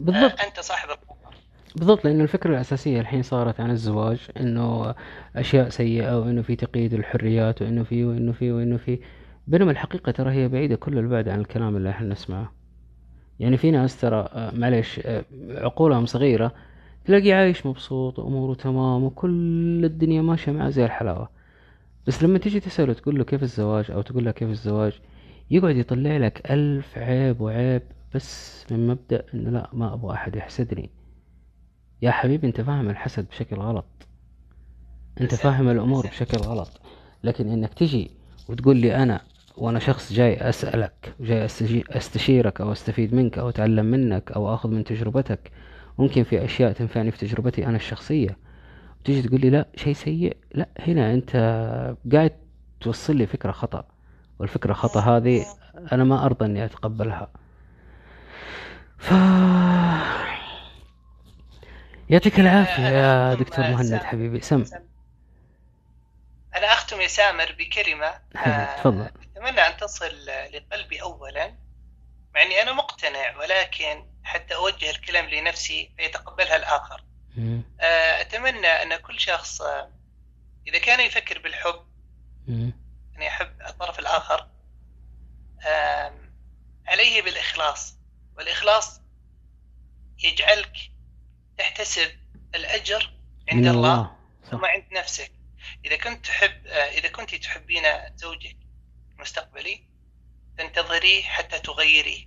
بالضبط. آه، أنت صاحب القرار بالضبط لأن الفكرة الأساسية الحين صارت عن الزواج إنه أشياء سيئة وإنه في تقييد الحريات وإنه في وإنه في وإنه في. بينما الحقيقة ترى هي بعيدة كل البعد عن الكلام اللي إحنا نسمعه. يعني في ناس ترى آه، معليش آه، عقولهم صغيرة تلاقيه عايش مبسوط وأموره تمام وكل الدنيا ماشية معه زي الحلاوة. بس لما تيجي تسأله تقول له كيف الزواج أو تقول له كيف الزواج يقعد يطلع لك ألف عيب وعيب بس من مبدأ إنه لا ما أبغى أحد يحسدني. يا حبيبي أنت فاهم الحسد بشكل غلط. أنت فاهم الأمور بشكل غلط. لكن إنك تجي وتقول لي أنا وأنا شخص جاي أسألك جاي أستجي- أستشيرك أو أستفيد منك أو أتعلم منك أو أخذ من تجربتك ممكن في أشياء تنفعني في تجربتي أنا الشخصية. تيجي تقول لي لا شيء سيء. لا هنا أنت قاعد توصل لي فكرة خطأ. والفكرة خطأ هذه أنا ما أرضى إني أتقبلها ف يعطيك العافية يا دكتور مهند. حبيبي سم أنا أختم يا سامر بكلمة آه، تفضل. أتمنى أن تصل لقلبي أولا مع أني أنا مقتنع ولكن حتى أوجه الكلام لنفسي فيتقبلها الآخر. آه، أتمنى أن كل شخص آه، إذا كان يفكر بالحب مم. أن يحب الطرف الآخر. عليه بالإخلاص. والإخلاص يجعلك تحتسب الأجر عند الله الله. ثم عند نفسك. إذا كنت تحب آه، إذا كنت تحبين زوجك المستقبلي فانتظريه حتى تغيريه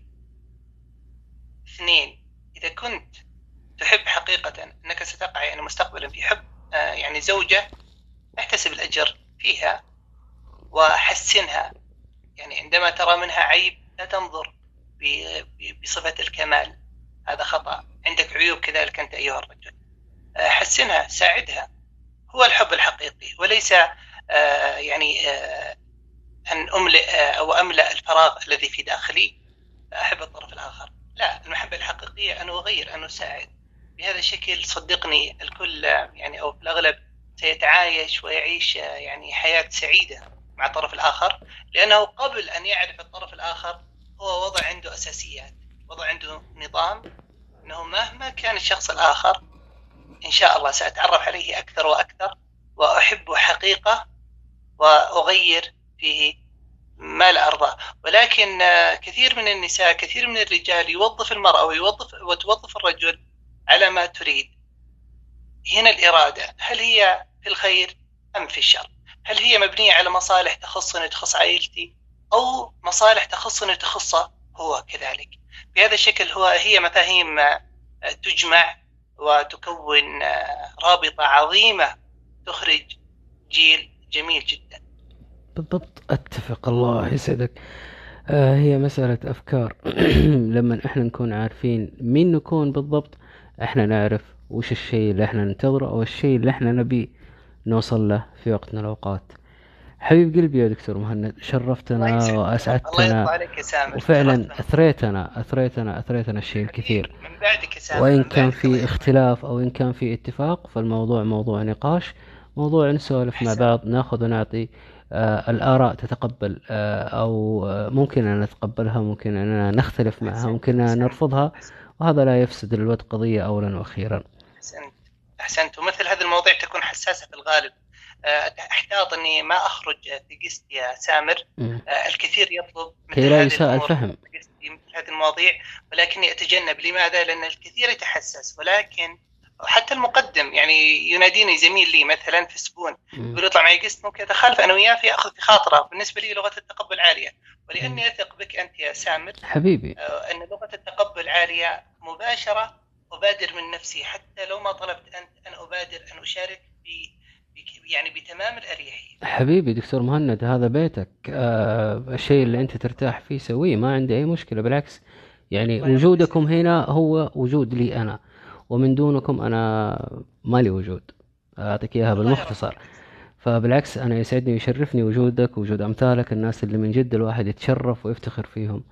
اثنين إذا كنت تحب حقيقة أنك ستقع يعني مستقبلا في حب آه، يعني زوجة احتسب الأجر فيها. وحسنها. يعني عندما ترى منها عيب لا تنظر بصفة الكمال. هذا خطأ. عندك عيوب كذلك أنت أيها الرجل. آه، حسنها ساعدها. هو الحب الحقيقي. وليس آه، يعني آه، أن أملئ أو أملأ الفراغ الذي في داخلي. أحب الطرف الآخر. لا المحبة الحقيقية أن أغير أن أساعد. بهذا الشكل صدقني الكل يعني أو في الأغلب سيتعايش ويعيش يعني حياة سعيدة. مع الطرف الآخر لأنه قبل أن يعرف الطرف الآخر هو وضع عنده أساسيات وضع عنده نظام أنه مهما كان الشخص الآخر إن شاء الله سأتعرف عليه أكثر وأكثر وأحبه حقيقة وأغير فيه ما لا أرضى. ولكن كثير من النساء كثير من الرجال يوظف المرأة ويوظف وتوظف الرجل على ما تريد. هنا الإرادة هل هي في الخير أم في الشر؟ هل هي مبنية على مصالح تخصني وتخص عائلتي؟ أو مصالح تخصني وتخصه هو كذلك. بهذا الشكل هو هي مفاهيم آه، تجمع وتكون آه، رابطة عظيمة تخرج جيل جميل جدا. بالضبط. أتفق. الله يسعدك. آه هي مسألة أفكار. لما إحنا نكون عارفين مين نكون بالضبط إحنا نعرف وش الشيء اللي إحنا ننتظره أو الشيء اللي إحنا نبي نوصل له في وقت من الأوقات حبيب قلبي يا دكتور مهند شرفتنا سامر وفعلا شرفتنا. أثريتنا أثريتنا أثريتنا الشيء الكثير من بعدك يا من كان في. اختلاف أو إن كان في اتفاق فالموضوع موضوع نقاش موضوع نسولف مع. بعض ناخذ ونعطي آه الآراء تتقبل آه أو آه ممكن أن نتقبلها ممكن أننا نختلف معها. ممكن أحسن. نرفضها وهذا لا يفسد الود قضية أولا وأخيرا أحسنت ومثل هذه المواضيع تكون حساسة في الغالب. آه، أحتاط أني ما أخرج في قست يا سامر. آه، الكثير يطلب مثل هذه يساء الفهم. مثل هذه المواضيع ولكني أتجنب. لماذا؟ لأن الكثير يتحسس. ولكن حتى المقدم يعني يناديني زميل لي مثلا في سبون. يقول اطلع معي قسط ممكن أتخلف أنا وياه في أخذ في خاطرة. بالنسبة لي لغة التقبل عالية. ولأني أثق بك أنت يا سامر. حبيبي. آه، أن لغة التقبل عالية مباشرة أبادر من نفسي حتى لو ما طلبت أنت أن أبادر أن أشارك ب ب- يعني بتمام الأريحية. حبيبي دكتور مهند هذا بيتك آه الشيء اللي أنت ترتاح فيه سويه ما عندي أي مشكلة بالعكس. يعني وجودكم هنا هو وجود لي أنا ومن دونكم أنا ما لي وجود. أعطيك إياها بالمختصر. فبالعكس أنا يسعدني ويشرفني وجودك وجود أمثالك الناس اللي من جد الواحد يتشرف ويفتخر فيهم.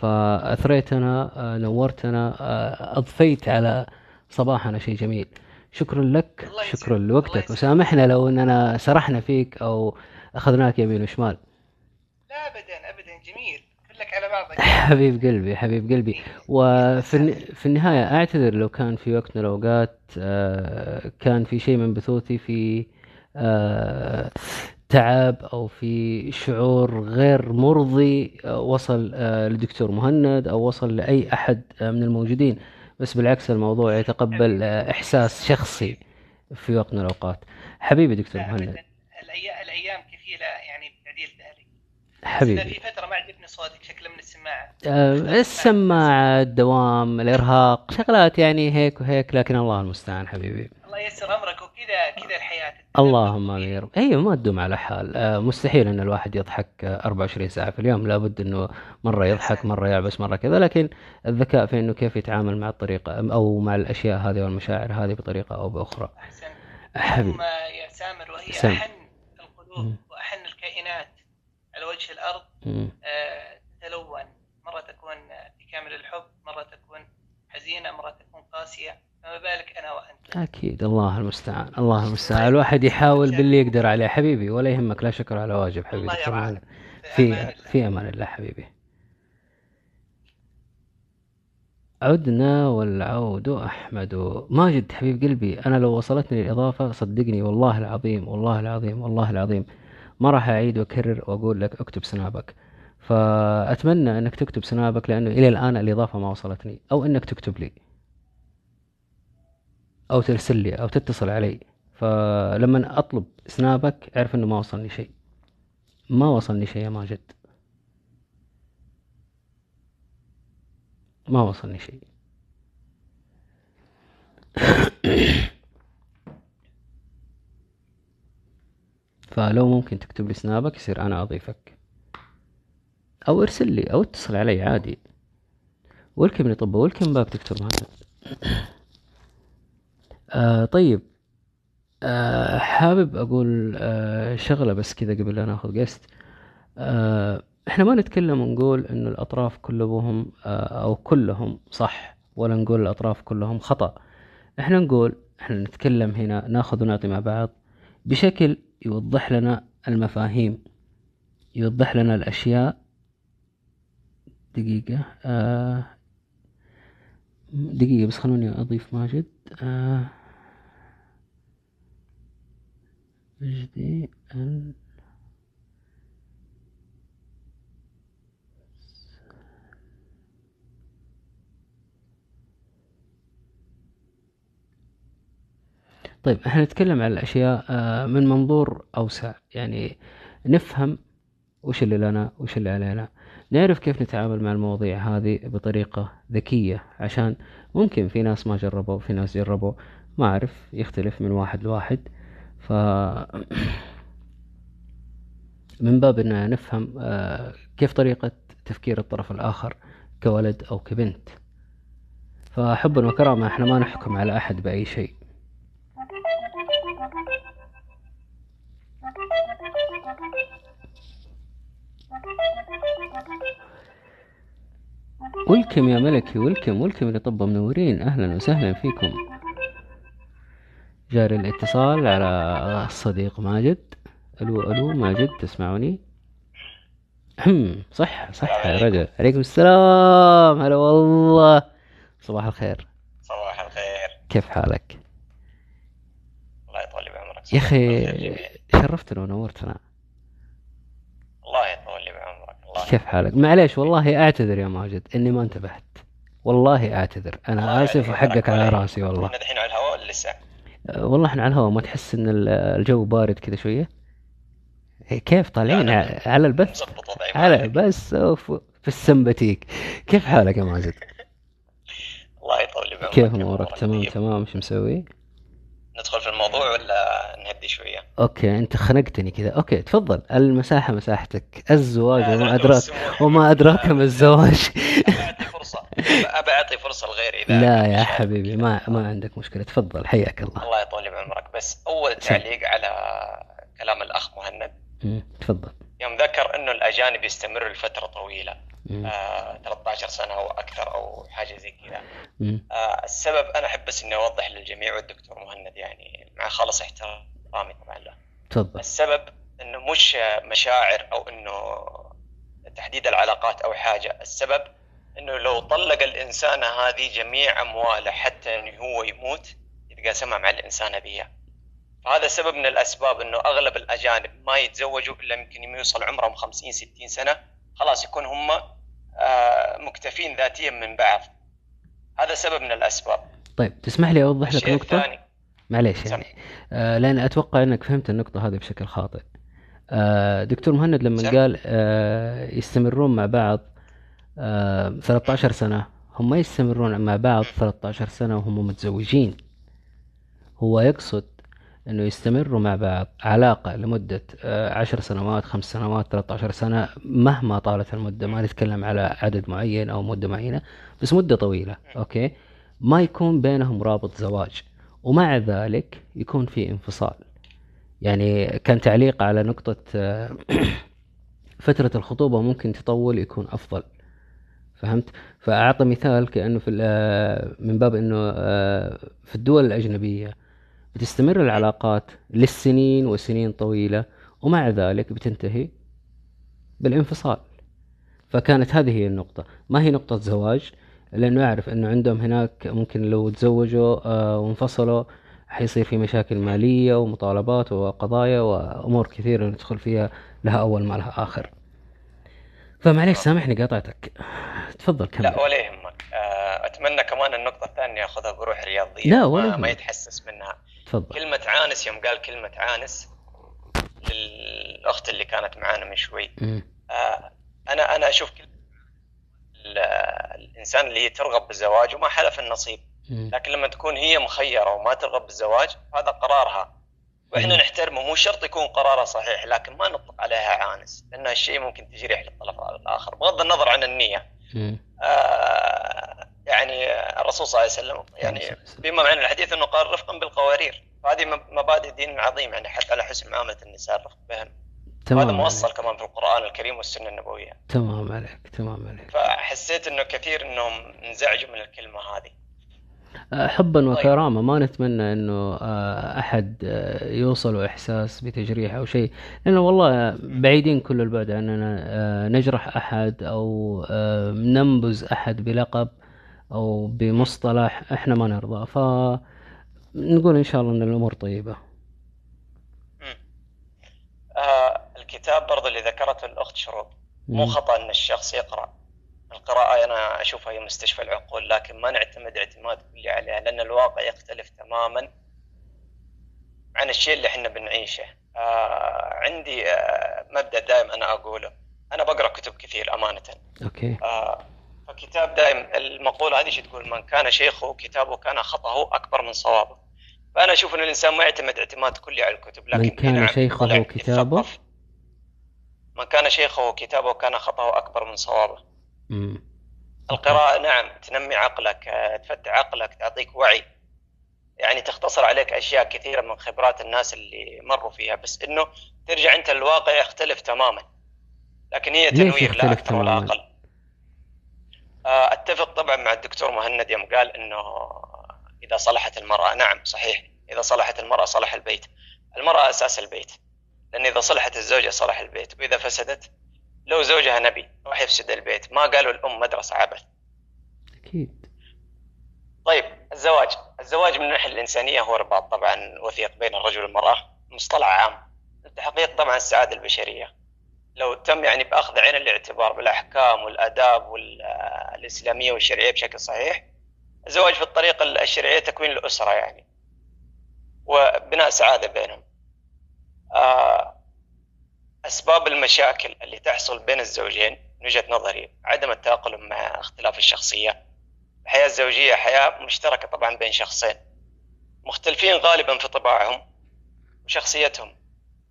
فأثريتنا آه، نورتنا آه، أضفيت على صباحنا شيء جميل. شكرا لك. شكرا لوقتك. وسامحنا لو أننا سرحنا فيك أو أخذناك يمين وشمال. لا ابدا ابدا. جميل. كلك على بعضك. حبيب قلبي حبيب قلبي. وفي الن- في النهاية أعتذر لو كان في وقت من الأوقات آه، كان في شيء من بثوثي في تعب أو في شعور غير مرضي آه، وصل آه، لدكتور مهند أو وصل لأي أحد آه، من الموجودين. بس بالعكس الموضوع يتقبل إحساس شخصي في وقت من الأوقات. حبيبي دكتور لا مهند. الأيام الأيام كثير إذا حبيبي. في فترة ما عجبني صوتك شكله من السماعة. آه، السماعة الدوام الإرهاق شغلات يعني هيك وهيك لكن الله المستعان حبيبي. الله ييسر أمرك وكذا كذا الحياة. اللهم آمين يا رب. أيوه ما تدوم على حال. آه، مستحيل إن الواحد يضحك آه، 24 ساعة في اليوم. لابد إنه مرة يضحك مرة يعبس مرة كذا. لكن الذكاء في إنه كيف يتعامل مع الطريقة أو مع الأشياء هذه والمشاعر هذه بطريقة أو بأخرى. احسن حبيبي ثم يا سامر وهي سم. أحن. القلوب وأحن الكائنات على وجه الأرض. آه، تتلون. مرة تكون في كامل الحب مرة تكون حزينة مرة تكون قاسية. فما بالك أنا وأنت. أكيد الله المستعان الله المستعان. الواحد يحاول باللي يقدر عليه حبيبي ولا يهمك لا شكر على واجب حبيبي. الله. في في أمان الله. في أمان الله حبيبي. عدنا والعود أحمد. ماجد حبيب قلبي أنا لو وصلتني الاضافه صدقني والله العظيم والله العظيم والله العظيم. ما راح أعيد وأكرر وأقول لك اكتب سنابك. فأتمنى إنك تكتب سنابك لأنه إلى الآن الإضافة ما وصلتني أو إنك تكتب لي. أو ترسل لي أو تتصل علي. فلما أطلب سنابك أعرف إنه ما وصلني شيء. ما وصلني شيء يا ماجد. ما وصلني شيء. فلو ممكن تكتب لي سنابك يصير أنا أضيفك. أو ارسل لي أو اتصل علي عادي. ولكم طب ولكم باك دكتور مهند آه طيب. آه حابب أقول آه شغلة بس كذا قبل لا ناخذ قست آه إحنا ما نتكلم ونقول إنه الأطراف كلهم آه أو كلهم صح ولا نقول الأطراف كلهم خطأ. إحنا نقول إحنا نتكلم هنا ناخذ ونعطي مع بعض بشكل يوضح لنا المفاهيم يوضح لنا الأشياء. دقيقة آه دقيقة بس خلوني أضيف ماجد. آه مجدي ال طيب إحنا نتكلم عن الأشياء آه، من منظور أوسع. يعني نفهم وش اللي لنا وش اللي علينا. نعرف كيف نتعامل مع المواضيع هذه بطريقة ذكية عشان ممكن في ناس ما جربوا وفي ناس جربوا. ما أعرف يختلف من واحد لواحد. ف من باب أن نفهم آه، كيف طريقة تفكير الطرف الآخر كولد أو كبنت. فحبا وكرامة إحنا ما نحكم على أحد بأي شيء. ولكم يا ملكي ولكم ولكم اللي طب منورين. أهلا وسهلا فيكم. جاري الاتصال على الصديق ماجد. ألو ألو ماجد تسمعوني؟ هم صح صح يا رجل. عليكم السلام. هلا والله. صباح الخير. صباح الخير. كيف حالك؟ الله يطول بعمرك. يا أخي. شرفتنا ونورتنا. الله يطول بعمرك. الله كيف حالك؟ معليش والله أعتذر يا ماجد إني ما انتبهت. والله أعتذر. أنا آسف وحقك على. رأسي والله. إحنا دحين على الهواء ولا لسه؟ والله إحنا على الهواء ما تحس إن ال- الجو بارد كذا شوية إيه، كيف طالعين على البث على. بس في السمبتيك كيف حالك يا ماجد الله يطول بعمرك كيف أمورك. تمام طيب. تمام إيش مسوي ندخل في الموضوع ولا نهدي شوية؟ أوكي أنت خنقتني كذا أوكي تفضل المساحة مساحتك الزواج وما أدراك. وما أدراك ما الزواج فرصة فرصه لغيري إذا لا يا. حبيبي ما ما عندك مشكلة. تفضل حياك الله. الله يطول بعمرك بس أول تعليق على كلام الأخ مهند. تفضل. يوم ذكر إنه الأجانب يستمروا لفترة طويلة آه 13 سنة أو أكثر أو حاجة زي كذا. آه السبب أنا أحب بس إني أوضح للجميع والدكتور مهند يعني مع خالص احترامي طبعا له. تفضل. السبب إنه مش مشاعر أو إنه تحديد العلاقات أو حاجة. السبب إنه لو طلق الانسانه هذه جميع أمواله حتى انه هو يموت يتقاسمها مع الانسانه دي فهذا سبب من الأسباب إنه أغلب الأجانب ما يتزوجوا إلا يمكن يوصل عمرهم 50 60 سنة. خلاص يكون هم آه، مكتفين ذاتيا من بعض. هذا سبب من الأسباب. طيب تسمح لي أوضح لك نقطة؟ الثاني معليش يعني آه لأن أتوقع إنك فهمت النقطة هذه بشكل خاطئ. آه، دكتور مهند لما صح. قال آه، يستمرون مع بعض آه، 13 سنة. هم ما يستمرون مع بعض 13 سنة وهم متزوجين. هو يقصد إنه يستمروا مع بعض علاقة لمدة آه، عشر سنوات خمس سنوات 13 سنة مهما طالت المدة. ما نتكلم على عدد معين أو مدة معينة بس مدة طويلة. أوكي؟ ما يكون بينهم رابط زواج. ومع ذلك يكون في انفصال. يعني كان تعليق على نقطة آه، فترة الخطوبة ممكن تطول يكون أفضل. فهمت؟ فأعطى مثال كأنه في ال- آه، من باب أنه آه، في الدول الأجنبية بتستمر العلاقات للسنين وسنين طويلة ومع ذلك بتنتهي بالانفصال. فكانت هذه هي النقطة. ما هي نقطة زواج؟ لأنه يعرف أنه عندهم هناك ممكن لو تزوجوا آه، وانفصلوا حيصير في مشاكل مالية ومطالبات وقضايا وأمور كثيرة ندخل فيها لها أول ما لها آخر. فمعليش سامحني قاطعتك. تفضل كمل. لا ولا يهمك. آه، أتمنى كمان النقطة الثانية أخذها بروح رياضيه لا، ولا ما. ما يتحسس منها. تفضل. كلمة عانس يوم قال كلمة عانس للأخت اللي كانت معانا من شوي. آه، أنا أنا أشوف كل ال- الإنسان اللي هي ترغب بالزواج وما حلف النصيب. لكن لما تكون هي مخيرة وما ترغب بالزواج هذا قرارها. وإحنا. نحترمه. مو شرط يكون قرارها صحيح لكن ما نطلق عليها عانس لأن هالشيء ممكن تجريح للطرف الآخر بغض النظر عن النية. آه، يعني الرسول صلى الله عليه وسلم يعني بما معنى الحديث إنه قال رفقا بالقوارير. هذه مب- مبادئ دين عظيم يعني حتى على حسن معامله النساء الرفق بهم. هذا تمام موصل عليك. كمان في القرآن الكريم والسنة النبوية. تمام عليك تمام عليك. فحسيت إنه كثير إنهم انزعجوا من الكلمة هذه. حبا طيب. وكرامة ما نتمنى إنه آه، أحد آه، يوصل احساس بتجريح أو شيء لأنه والله بعيدين كل البعد أننا آه، نجرح أحد أو آه، ننبذ أحد بلقب أو بمصطلح إحنا ما نرضى فنقول إن شاء الله إن الأمور طيبة مم. آه الكتاب برضو اللي ذكرته الأخت شروق مو. خطأ إن الشخص يقرأ القراءة أنا أشوفها هي مستشفى العقول لكن ما نعتمد اعتماد كلي عليها لأن الواقع يختلف تماما عن الشيء اللي إحنا بنعيشه. آه عندي آه مبدأ دائم أنا أقوله. أنا بقرأ كتب كثير أمانة. أوكي. آه فكتاب دائم المقولة هذه إيش تقول؟ من كان شيخه كتابه كان خطأه أكبر من صوابه. فأنا أشوف إن الإنسان ما يعتمد اعتماد كلي على الكتب لكن من كان شيخه كتابه؟ من كان شيخه كتابه كان خطأه أكبر من صوابه. مم. القراءة نعم تنمي عقلك تفتح عقلك تعطيك وعي. يعني تختصر عليك أشياء كثيرة من خبرات الناس اللي مروا فيها بس إنه ترجع أنت الواقع يختلف تماما. لكن هي تنوير لا أكثر ولا؟ أقل. آه، أتفق طبعا مع الدكتور مهند يوم قال إنه إذا صلحت المرأة نعم صحيح. إذا صلحت المرأة صلح البيت. المرأة أساس البيت. لأن إذا صلحت الزوجة صلح البيت. وإذا فسدت لو زوجها نبي راح يفسد البيت. ما قالوا الأم مدرسة عبث. أكيد. طيب الزواج. الزواج من الناحيه الإنسانية هو رباط طبعا وثيق بين الرجل والمرأة. مصطلح عام. لتحقيق طبعا السعادة البشرية. لو تم يعني بأخذ عين الاعتبار بالأحكام والأداب والإسلامية والشرعية بشكل صحيح الزواج في الطريقة الشرعية تكوين الأسرة يعني وبناء سعادة بينهم. آه، أسباب المشاكل اللي تحصل بين الزوجين من وجهة نظري عدم التأقلم مع اختلاف الشخصية. الحياة الزوجية حياة مشتركة طبعا بين شخصين مختلفين غالبا في طباعهم وشخصيتهم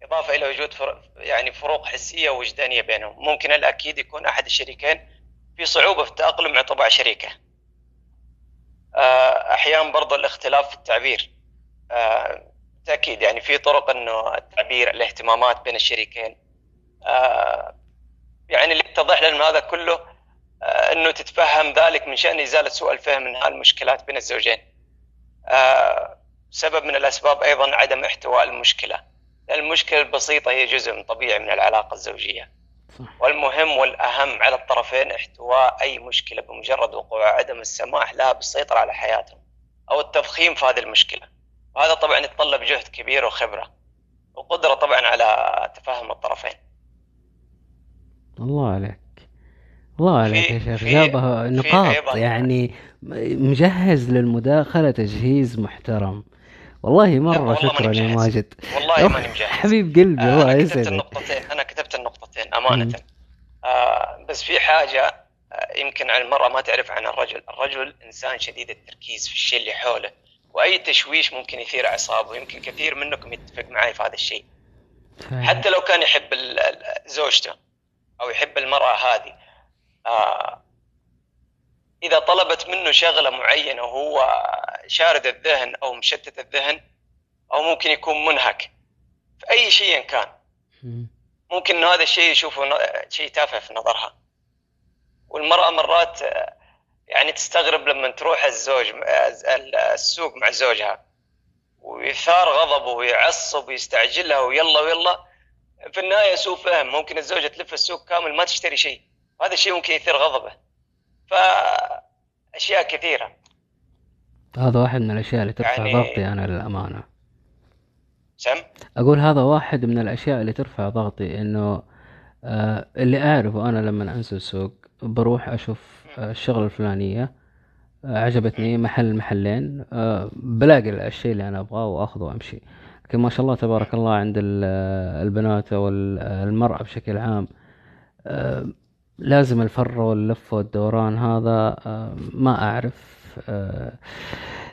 إضافة إلى وجود فر... يعني فروق حسية ووجدانية بينهم. ممكن الأكيد يكون أحد الشريكين في صعوبة في التأقلم مع طباع شريكه. آه، أحيانا برضو الاختلاف في التعبير. بالتأكيد يعني في طرق أنه التعبير الاهتمامات بين الشريكين آه، يعني اللي يتضح لنا هذا كله آه، إنه تتفهم ذلك من شأن إزالة سوء الفهم من هالمشكلات بين الزوجين. آه، سبب من الأسباب أيضا عدم احتواء المشكلة. المشكلة البسيطة هي جزء من طبيعي من العلاقة الزوجية. والمهم والأهم على الطرفين احتواء أي مشكلة بمجرد وقوعها عدم السماح لها بالسيطرة على حياتهم أو التضخيم في هذه المشكلة. وهذا طبعا يتطلب جهد كبير وخبرة وقدرة طبعا على تفهم الطرفين. الله عليك. الله عليك يا شيخ. جابها نقاط. يعني مجهز للمداخلة تجهيز محترم. والله مرة والله شكرا يا. ماجد. والله ماني مجهز. حبيب قلبي آه، الله يسعدك. النقطتين أنا كتبت النقطتين أمانة. مم. آه بس في حاجة آه يمكن عن المرأة ما تعرف عن الرجل. الرجل إنسان شديد التركيز في الشيء اللي حوله. وأي تشويش ممكن يثير اعصابه يمكن كثير منكم يتفق معي في هذا الشيء. حتى لو كان يحب زوجته أو يحب المرأة هذه. آه إذا طلبت منه شغلة معينة وهو شارد الذهن أو مشتت الذهن أو ممكن يكون منهك. في أي شيء كان. مم. ممكن إنه هذا الشيء يشوفه شيء تافه في نظرها. والمرأة مرات آه، يعني تستغرب لما تروح الزوج ال- السوق مع زوجها ويثار غضبه ويعصب ويستعجلها ويلا ويلا. في النهاية سوء فهم ممكن الزوجة تلف السوق كامل ما تشتري شيء. وهذا الشيء ممكن يثير غضبه. فأشياء كثيرة. هذا واحد من الأشياء اللي ترفع يعني- ضغطي أنا للأمانة. سم؟ أقول هذا واحد من الأشياء اللي ترفع ضغطي إنه آه اللي أعرفه أنا لما أنزل السوق بروح أشوف آه الشغلة الفلانية عجبتني محل محلين آه بلاقي الشيء اللي أنا أبغاه وأخذه وأمشي. لكن ما شاء الله تبارك الله عند ال- البنات أو ال- المرأة بشكل عام آه لازم الفر واللف والدوران هذا آه ما أعرف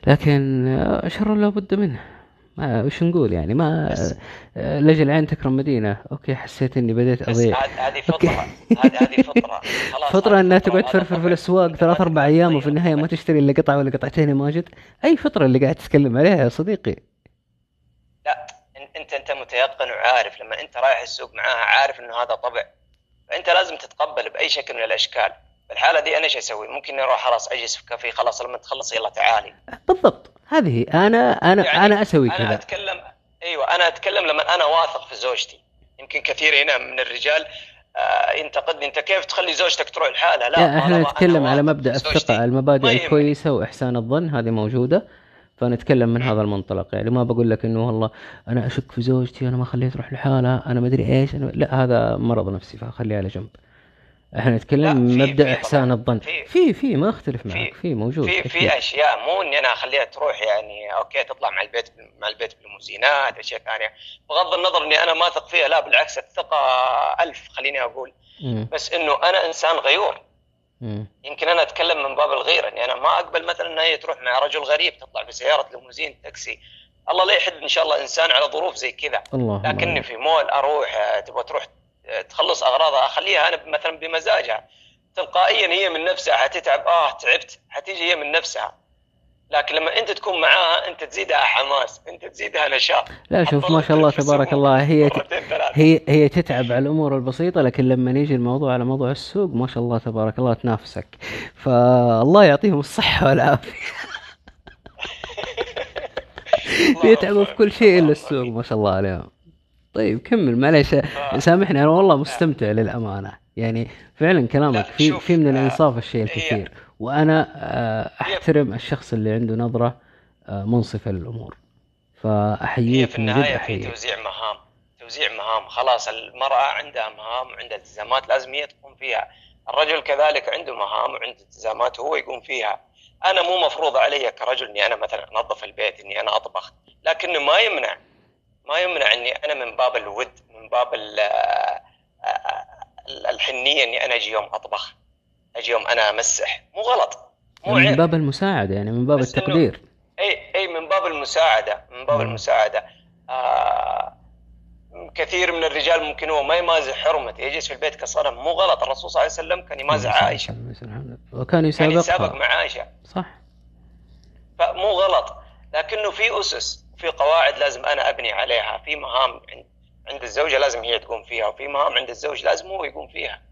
لكن شر لا بد منه. ما وش نقول يعني؟ ما لجل عين تكرم مدينة. أوكي حسيت إني بديت أضيع. هذه. فطرة. هذه فطرة. خلاص فطرة هذه انها تقعد تفرفر في. الأسواق ثلاث ما أربع أيام وفي النهاية ما طبعك. تشتري إلا قطعة ولا قطعتين يا ماجد. أي فطرة اللي قاعد تتكلم عليها يا صديقي؟ لا انت أنت متيقن وعارف. لما أنت رايح السوق معاها عارف انه هذا طبع. فأنت لازم تتقبل بأي شكل من الأشكال. الحالة دي أنا إيش أسوي؟ ممكن أروح خلاص أجلس في كافيه خلاص لما تخلص يلا تعالي. بالضبط. هذه أنا أنا يعني أنا أسوي أنا كذا. اتكلم أيوه أنا أتكلم لما أنا واثق في زوجتي. يمكن كثير هنا من الرجال آه ينتقدني أنت كيف تخلي زوجتك تروح لحالها لا إحنا نتكلم على الثقة. ما المبادئ يهمني. الكويسة وإحسان الظن هذه موجودة. فنتكلم من هذا المنطلق. يعني ما بقول لك إنه والله أنا أشك في زوجتي أنا ما خليها تروح لحالها أنا ما أدري إيش أنا لا هذا مرض نفسي فخليه على جنب. إحنا نتكلم في- مبدأ في إحسان. الظن في- في ما أختلف معك في موجود في. في أشياء مو إني أنا أخليها تروح يعني okay تطلع مع البيت مع البيت بالليموزينات أشياء ثانية بغض النظر إني أنا ما أثق فيها لا بالعكس الثقة ألف خليني أقول مم. بس إنه أنا إنسان غيور مم. يمكن أنا أتكلم من باب الغيره إني أنا ما أقبل مثلا إن هي تروح مع رجل غريب تطلع بسيارة ليموزين تاكسي الله لا يحد إن شاء الله إنسان على ظروف زي كذا الله لكني في مول أروح تبغى تروح تخلص أغراضها أخليها أنا مثلا بمزاجها. تلقائيا هي من نفسها حتتعب آه تعبت حتيجي هي من نفسها. لكن لما أنت تكون معاها أنت تزيدها حماس أنت تزيدها نشاط. لا شوف ما شاء الله تبارك الله هي. هي هي تتعب على الأمور البسيطة لكن لما يجي الموضوع على موضوع السوق ما شاء الله تبارك الله تنافسك. فالله يعطيهم الصحة والعافية. بيتعبوا في كل شيء إلا السوق ما شاء الله عليهم. طيب كمل معليش. سامحني أنا والله مستمتع للأمانة. يعني فعلا كلامك لا، في في من آه، الإنصاف الشيء الكثير. وأنا آه، أحترم الشخص اللي عنده نظرة آه، منصفة للأمور. فأحييك في النهاية في توزيع مهام توزيع مهام. خلاص المرأة عندها مهام وعندها التزامات لازم هي تقوم فيها. الرجل كذلك عنده مهام وعنده التزامات وهو يقوم فيها. أنا مو مفروض علي كرجل إني أنا مثلا أنظف البيت إني أنا أطبخ لكنه ما يمنع. ما يمنع إني أنا من باب الود من باب ال- ال- الحنية إني أنا أجي يوم أطبخ أجي يوم أنا أمسح. مو غلط. مو من عيب. باب المساعدة يعني من باب التقدير. إي إي من باب المساعدة من باب مم. المساعدة. آه كثير من الرجال ممكن هو ما يمازح حرمته يجلس في البيت كصنم. مو غلط الرسول صلى الله عليه وسلم كان يمازح عائشة. وكان كان يسابق مع عائشة. صح. فمو غلط. لكنه في أسس. في قواعد لازم أنا أبني عليها في مهام عند الزوجة لازم هي تقوم فيها وفي مهام عند الزوج لازم هو يقوم فيها.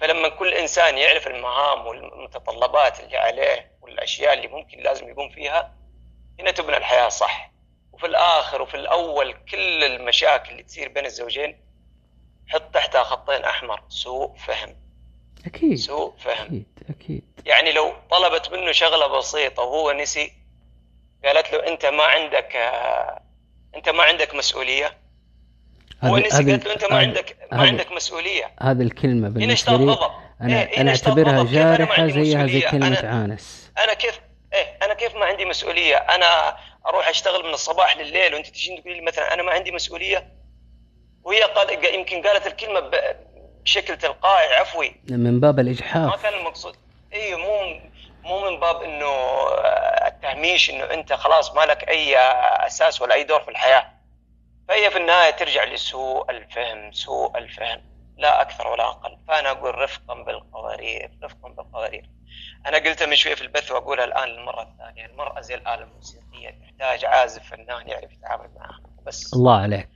فلما كل إنسان يعرف المهام والمتطلبات اللي عليه والأشياء اللي ممكن لازم يقوم فيها هنا تبنى الحياة صح. وفي الآخر وفي الأول كل المشاكل اللي تصير بين الزوجين حط تحتها خطين أحمر سوء فهم. أكيد. سوء فهم. أكيد أكيد. يعني لو طلبت منه شغلة بسيطة وهو نسي قالت له أنت ما عندك أنت ما عندك مسؤولية. هو هذه- نسي هذه- قالت له أنت ما عندك ما عندك مسؤولية. هذه بالنسبة اشتاط لي. أنا إيه، ما جارحة عندي زيها زي؟ كلمة أنا- عانس. أنا كيف إيه أنا كيف ما عندي مسؤولية؟ أنا أروح أشتغل من الصباح لليل وأنت تجين تقولي لي مثلا أنا ما عندي مسؤولية. وهي قال يمكن قالت الكلمة بشكل تلقائي عفوي. من باب ما الإجحاف كان المقصود. اي مو مو من باب إنه آه، التهميش إنه أنت خلاص ما لك اي أساس ولا أي دور في الحياة. فهي في النهاية ترجع لسوء الفهم سوء الفهم. لا أكثر ولا أقل. فأنا أقول رفقا بالقوارير رفقا بالقوارير. أنا قلتها من شوية في البث وأقولها الآن للمرة الثانية. المرأة زي الآلة الموسيقية تحتاج عازف فنان يعرف يتعامل معها. بس. الله عليك.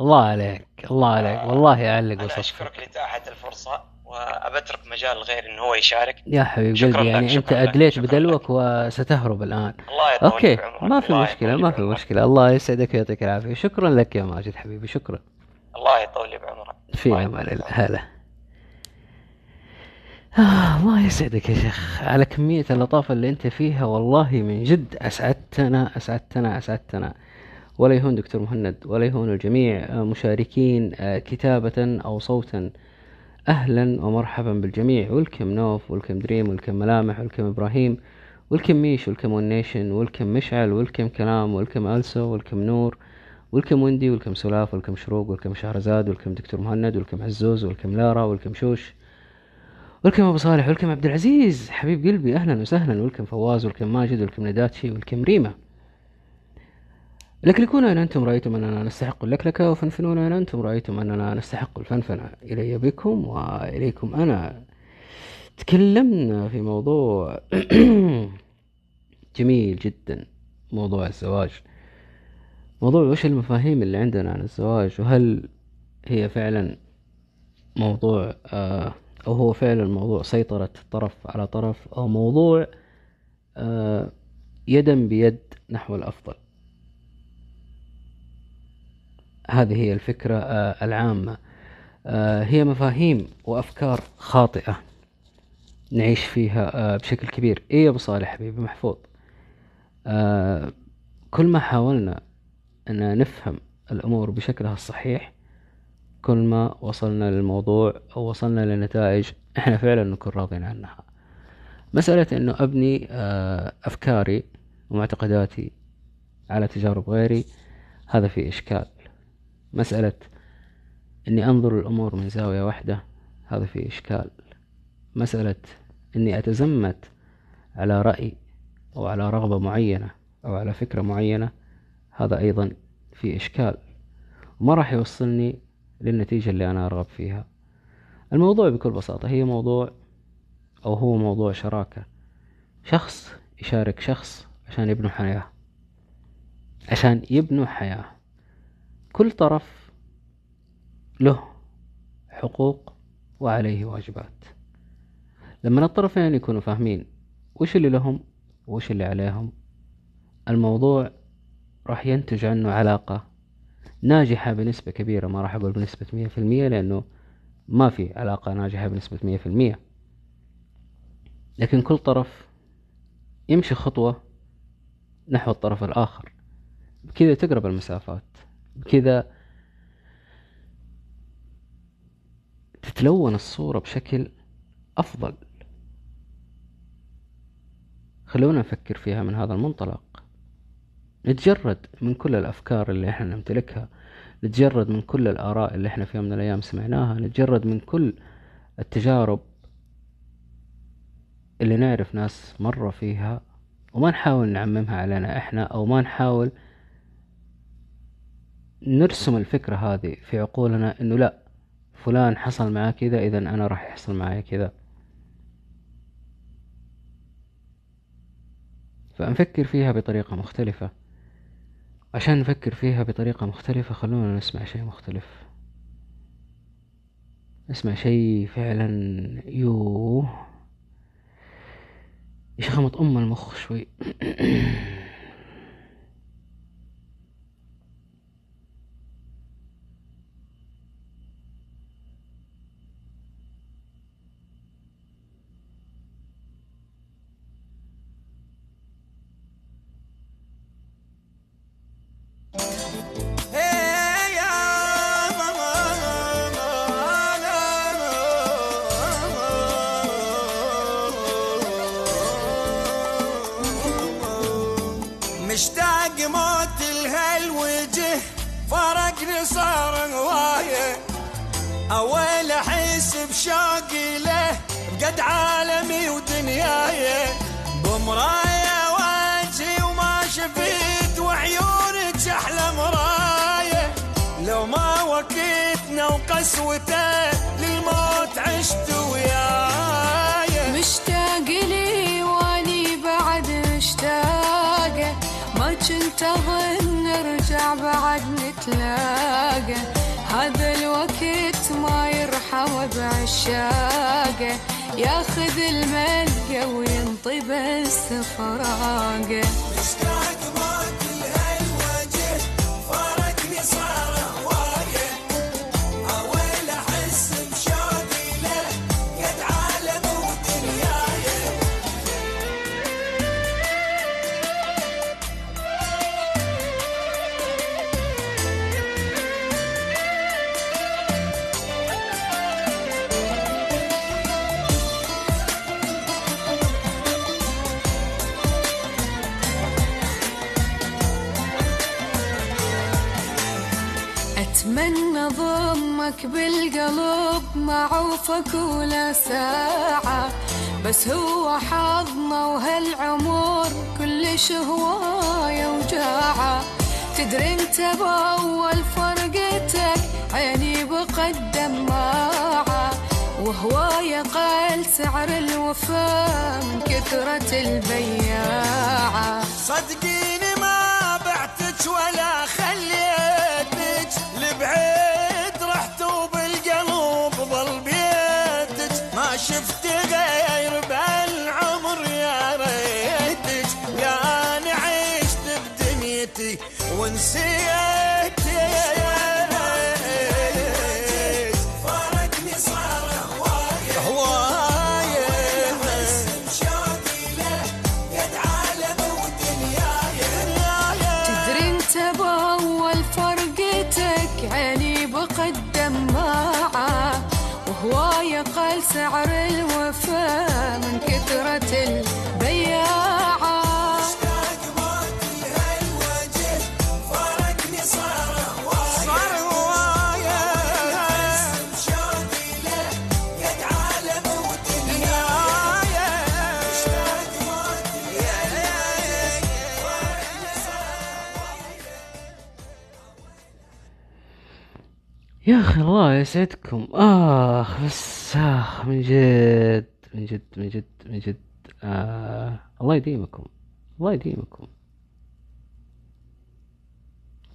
الله عليك. الله عليك. والله يعلق وصفك. أشكرك لإتاحة الفرصة. وأبترك مجال الغير إنه هو يشارك. يا حبيب شكراً قلبي يعني أنت أدليت بدلوك وستهرب الآن. الله يطول أوكي ما في مشكلة ما في. مشكلة. الله يسعدك ويعطيك العافية. شكرا لك يا ماجد حبيبي شكرا. الله يطول بعمرك في أمان الله. هلا. آه الله يسعدك يا شيخ. على كمية اللطافة اللي أنت فيها والله من جد أسعدتنا أسعدتنا أسعدتنا. ولا يهون دكتور مهند ولا يهون الجميع مشاركين آه، كتابة أو صوتا. أهلا ومرحبا بالجميع welcome نوف welcome دريم welcome ملامح welcome إبراهيم welcome ميش welcome ونيشن welcome مشعل welcome كلام welcome ألسو welcome نور welcome وندي welcome سلاف welcome شروق welcome شهرزاد welcome دكتور مهند welcome عزوز welcome لارا welcome شوش welcome أبو صالح welcome عبد العزيز حبيب قلبي أهلا وسهلا welcome فواز welcome ماجد welcome نداتشي welcome ريما. لكلكونا إن أنتم رأيتم أننا نستحق اللكلكة وفنفنونا إن أنتم رأيتم أننا نستحق الفنفنة. إلي بكم وإليكم أنا. تكلمنا في موضوع جميل جدا موضوع الزواج. موضوع وش المفاهيم اللي عندنا عن الزواج؟ وهل هي فعلا موضوع آه أو هو فعلا موضوع سيطرة طرف على طرف أو موضوع آه يدا بيد نحو الأفضل؟ هذه هي الفكرة آه العامة. آه هي مفاهيم وأفكار خاطئة نعيش فيها آه بشكل كبير. إيه يا أبو صالح حبيبي محفوظ؟ كل ما حاولنا أن نفهم الأمور بشكلها الصحيح كل ما وصلنا للموضوع أو وصلنا لنتائج إحنا فعلا نكون راضين عنها. مسألة أنه أبني أفكاري ومعتقداتي على تجارب غيري هذا فيه إشكال. مسألة أني أنظر الأمور من زاوية واحدة هذا فيه إشكال. مسألة أني أتزمت على رأي أو على رغبة معينة أو على فكرة معينة هذا أيضا في إشكال. وما راح يوصلني للنتيجة اللي أنا أرغب فيها. الموضوع بكل بساطة هي موضوع أو هو موضوع شراكة. شخص يشارك شخص عشان يبنوا حياة. عشان يبنوا حياة. كل طرف له حقوق وعليه واجبات. لما الطرفين يكونوا فاهمين وش اللي لهم وش اللي عليهم الموضوع راح ينتج عنه علاقة ناجحة بنسبة كبيرة. ما راح أقول بنسبة مية في المية لأنه ما في علاقة ناجحة بنسبة مية في المية. لكن كل طرف يمشي خطوة نحو الطرف الآخر. بكذا تقرب المسافات. بكذا تتلون الصورة بشكل أفضل. خلونا نفكر فيها من هذا المنطلق. نتجرد من كل الأفكار اللي إحنا نمتلكها. نتجرد من كل الآراء اللي إحنا في يوم من الأيام سمعناها. نتجرد من كل التجارب اللي نعرف ناس مروا فيها. وما نحاول نعممها علينا إحنا أو ما نحاول نرسم الفكرة هذه في عقولنا إنه لا فلان حصل معاه كذا إذا أنا راح يحصل معي كذا. فنفكر فيها بطريقة مختلفة. عشان نفكر فيها بطريقة مختلفة خلونا نسمع شيء مختلف. نسمع شيء فعلا يوه. يشخمط أم المخ شوي. ما وكيتنا وقسوتة للموت عشت وياي. مشتاق لي واني بعد مشتاقة ما كنت أظن نرجع بعد نتلاقى هذا الوقت ما يرحم بعشاقه ياخذ الملقى وينطي بس فراقه مشتاق موت الهالوجه فرقني صار ضمك بالقلب ما ولا ساعة. بس هو حظنا وهالعمر كلش هواية وجاعة. تدري انت بأول فرقتك عيني بقد دماعة وهواية قال سعر الوفاء من كثرة البياعة. صدقيني ما بعتك ولا خليتك قال سعر الوفاء من كثرة البياعة. يا أخي الله يسعدكم. آخ بس اخ من جد من جد من جد من جد. آه الله يديمكم الله يديمكم.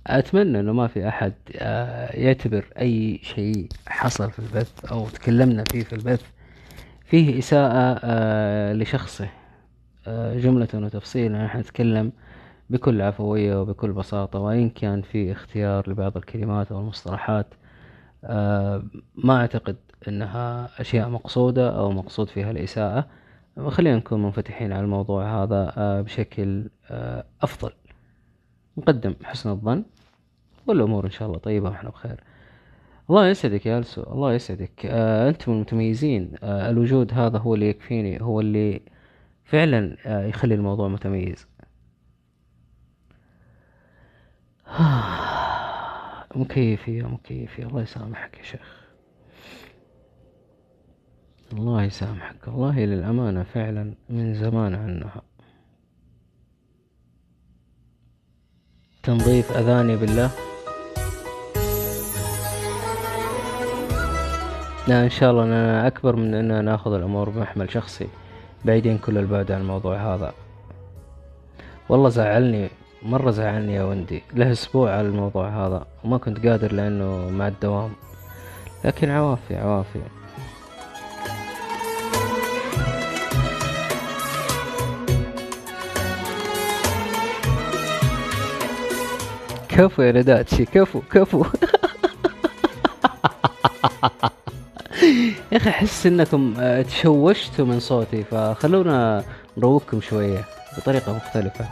أتمنى إنه ما في أحد آه يعتبر أي شيء حصل في البث أو تكلمنا فيه في البث. فيه إساءة آه لشخصه آه جملة وتفصيلا نحن نتكلم بكل عفوية وبكل بساطة وإن كان في اختيار لبعض الكلمات أو المصطلحات آه، ما أعتقد أنها أشياء مقصودة أو مقصود فيها الإساءة. خلينا نكون منفتحين على الموضوع هذا آه، بشكل آه، أفضل. نقدم حسن الظن والأمور إن شاء الله طيبة ونحن بخير. الله يسعدك يا ألسو الله يسعدك. آه، أنتم المتميزين. الوجود هذا هو اللي يكفيني هو اللي فعلا يخلي الموضوع متميز. مكيفي يا مكيفي الله يسامحك يا شيخ. الله يسامحك. والله للأمانة فعلا من زمان عنها. تنظيف أذاني بالله. لا إن شاء الله أنا أكبر من أن ناخذ الأمور بمحمل شخصي. بعيدين كل البعد عن الموضوع هذا. والله زعلني مرة زعلني يا وندي. له أسبوع على الموضوع هذا. وما كنت قادر لأنه مع الدوام. لكن عوافي عوافي. كفو يا نداتشي كفو كفو. يا أخي أحس إنكم آه، تشوشتوا من صوتي فخلونا نروقكم شوية بطريقة مختلفة.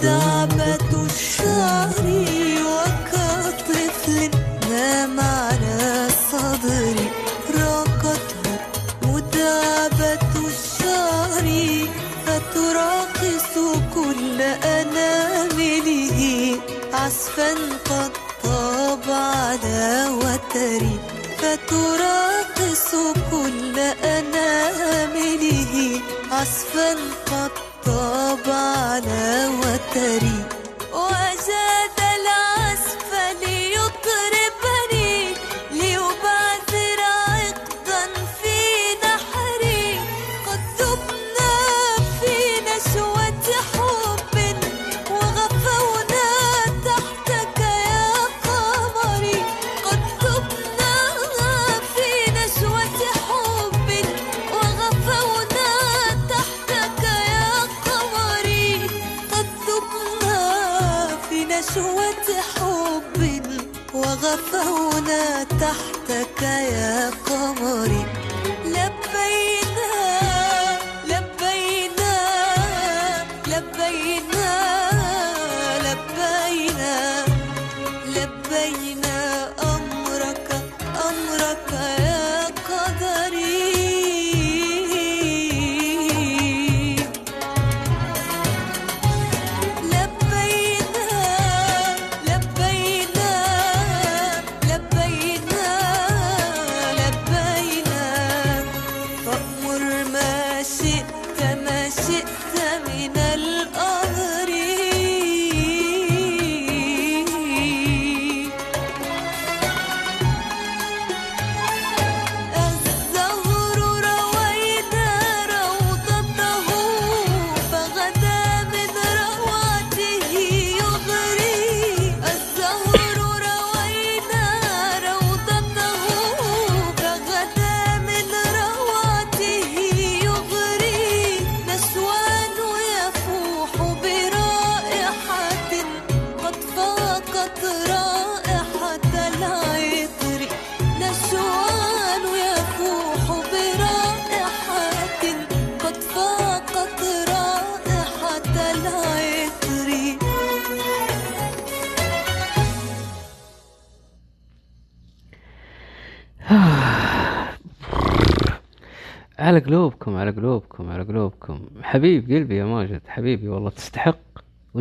the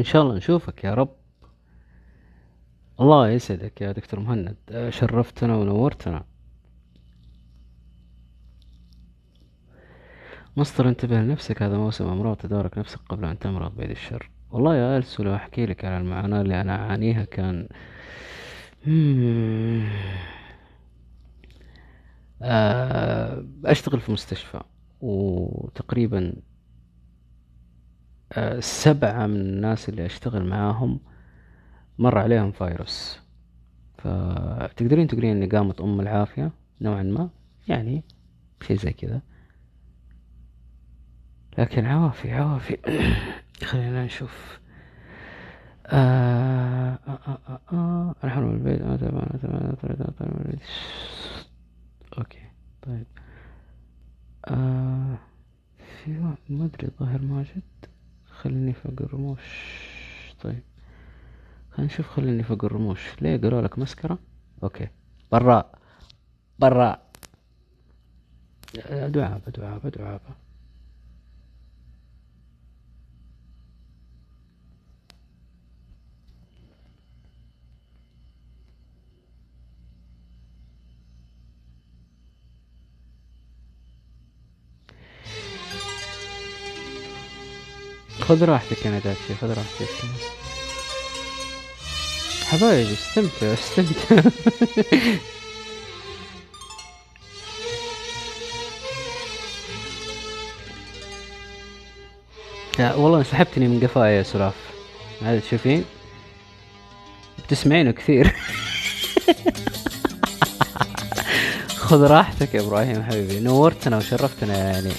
شاء الله نشوفك يا رب. الله يسعدك يا دكتور مهند. شرفتنا ونورتنا. مصدر انتبه لنفسك. هذا موسم أمراض تدارك نفسك قبل أن تمرض بعيد الشر. والله يا ألسو لو أحكي لك على المعاناة اللي أنا أعانيها. كان. آه، أشتغل في مستشفى وتقريبا سبعة من الناس اللي أشتغل معاهم مر عليهم فيروس. فتقدرين تقولين اني قامت أم العافية؟ نوعا ما. يعني شيء زي كذا. لكن عوافي عوافي. خلينا نشوف. آه آه آه آه آه. البيت. تعبان أنا تعبان أنا تعبان. أوكي طيب. آه في ما أدري ظاهر ماجد خليني فوق الرموش طيب. خلينا نشوف خليني فوق الرموش ليه قالوا لك مسكرة؟ أوكي. براء. براء. دعابة دعابة دعابة خذ راحتك يا نداتشي خذ راحتك. حبايبي استمتع استمتع. لا والله سحبتني من قفايا يا سلاف هذا تشوفين؟ بتسمعينه كثير. خذ راحتك يا إبراهيم حبيبي. نورتنا وشرفتنا يعني.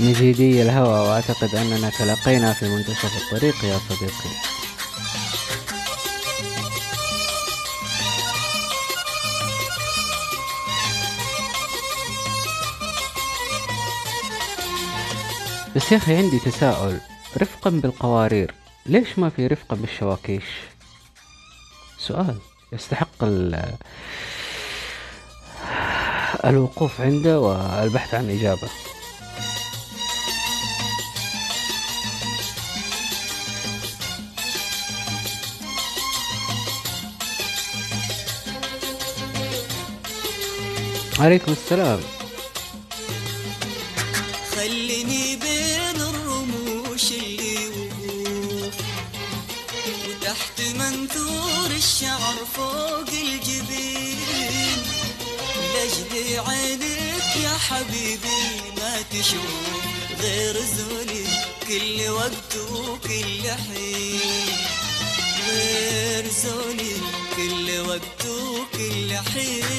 من جدي الهوى وأعتقد أننا تلاقينا في منتصف الطريق يا صديقي. بس يا أخي عندي تساؤل. رفقا بالقوارير ليش ما في رفقا بالشواكيش؟ سؤال يستحق ال- الوقوف عنده والبحث عن إجابة. عليكم السلام. خليني بين الرموش اللي وقوف. وتحت منثور الشعر فوق الجبين. لاجل عينك يا حبيبي ما تشوف. غير زولي كل وقت وكل حين. غير زولي كل وقت وكل حين.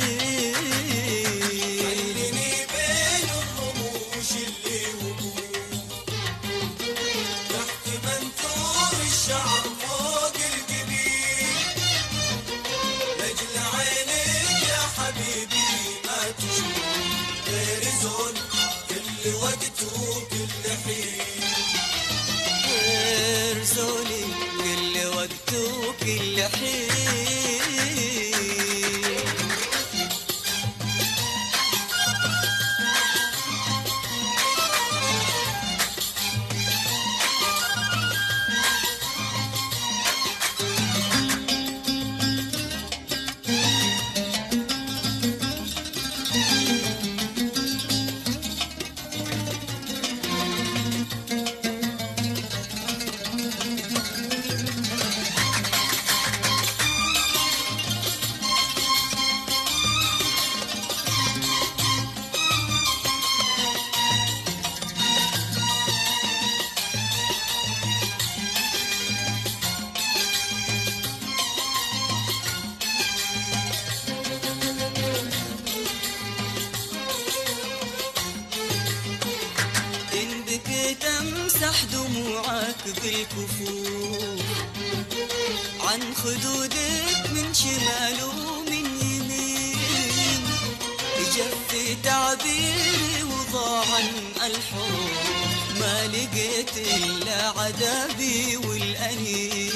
وضاع الحروف ما لقيت إلا عذابي والأنين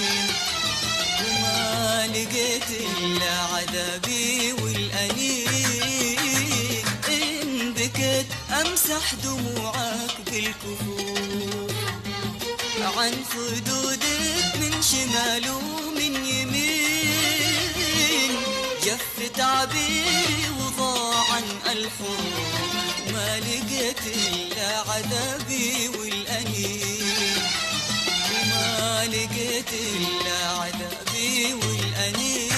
وما لقيت إلا عذابي والأنين إن بكيت أمسح دموعك بالكفوف عن خدودك من شمال ومن يمين. جف تعبيري وضاع عن الحروف لقيت إلا عذابي والأنين. ما لقيت إلا عذابي والأنين.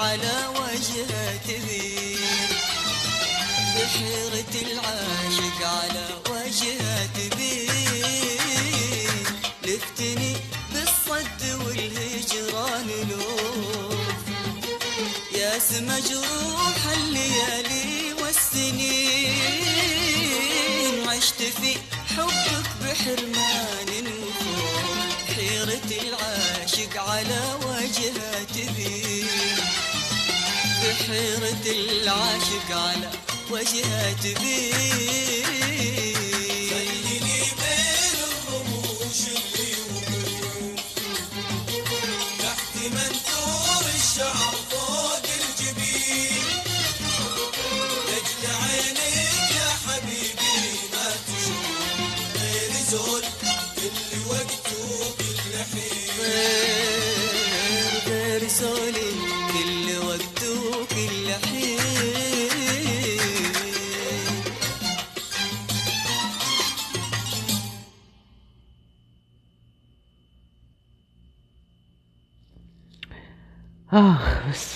على وجهها تبين بحيرة العاشق على وجهها تبين لفتني بالصد والهجران لوف ياس مجروح الليالي والسنين. عشت في حبك بحرمان وخوف حيرة العاشق على وجهها تبين بحيرة العاشق على وجهها تبين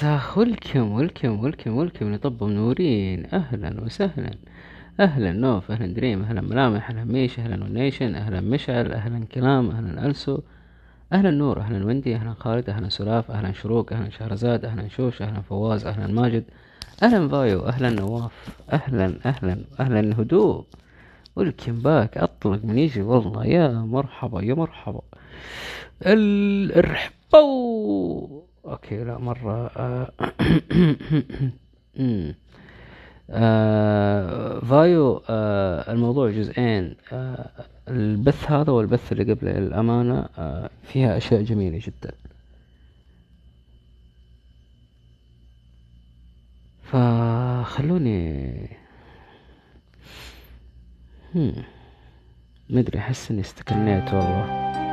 آخ welcome welcome welcome welcome لطب منورين. أهلا وسهلا. أهلا نوف أهلا دريم أهلا ملامح أهلا ميش أهلا ونيشن أهلا مشعل أهلا كلام أهلا ألسو. أهلا نور أهلا وندي أهلا خالد أهلا سلاف أهلا شروق أهلا شهرزاد أهلا شوش أهلا فواز أهلا ماجد. أهلا فايو أهلا نواف. أهلا أهلا أهلا هدوء. welcome back أطلق من يجي. والله يا مرحبا يا مرحبا. ال- الرحبو. أوكي لا مرة آه،. آه، فايو آه، الموضوع جزئين البث هذا والبث اللي قبله للأمانة فيها أشياء جميلة جدا فخلوني. مدري أحس إني استكنيت والله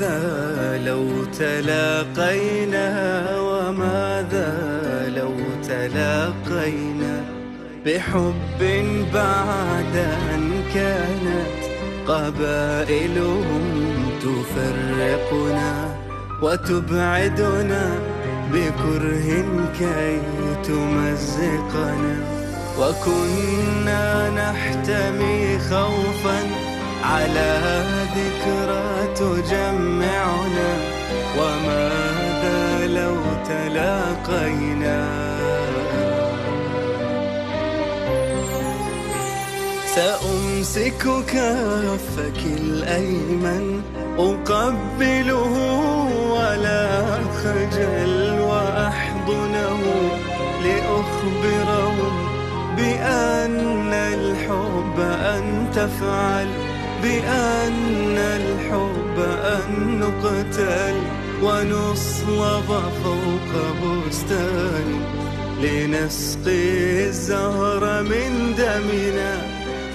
وماذا لو تلاقينا وماذا لو تلاقينا بحب بعد أن كانت قبائلهم تفرقنا وتبعدنا بكره كي تمزقنا وكنا نحتمي خوفا على ذكرى تجمعنا وماذا لو تلاقينا. سأمسك كفك الأيمن أقبله ولا خجل وأحضنه لأخبره بأن الحب أن تفعل. بأن الحب أن نقتل ونصلب فوق بستان لنسقي الزهر من دمنا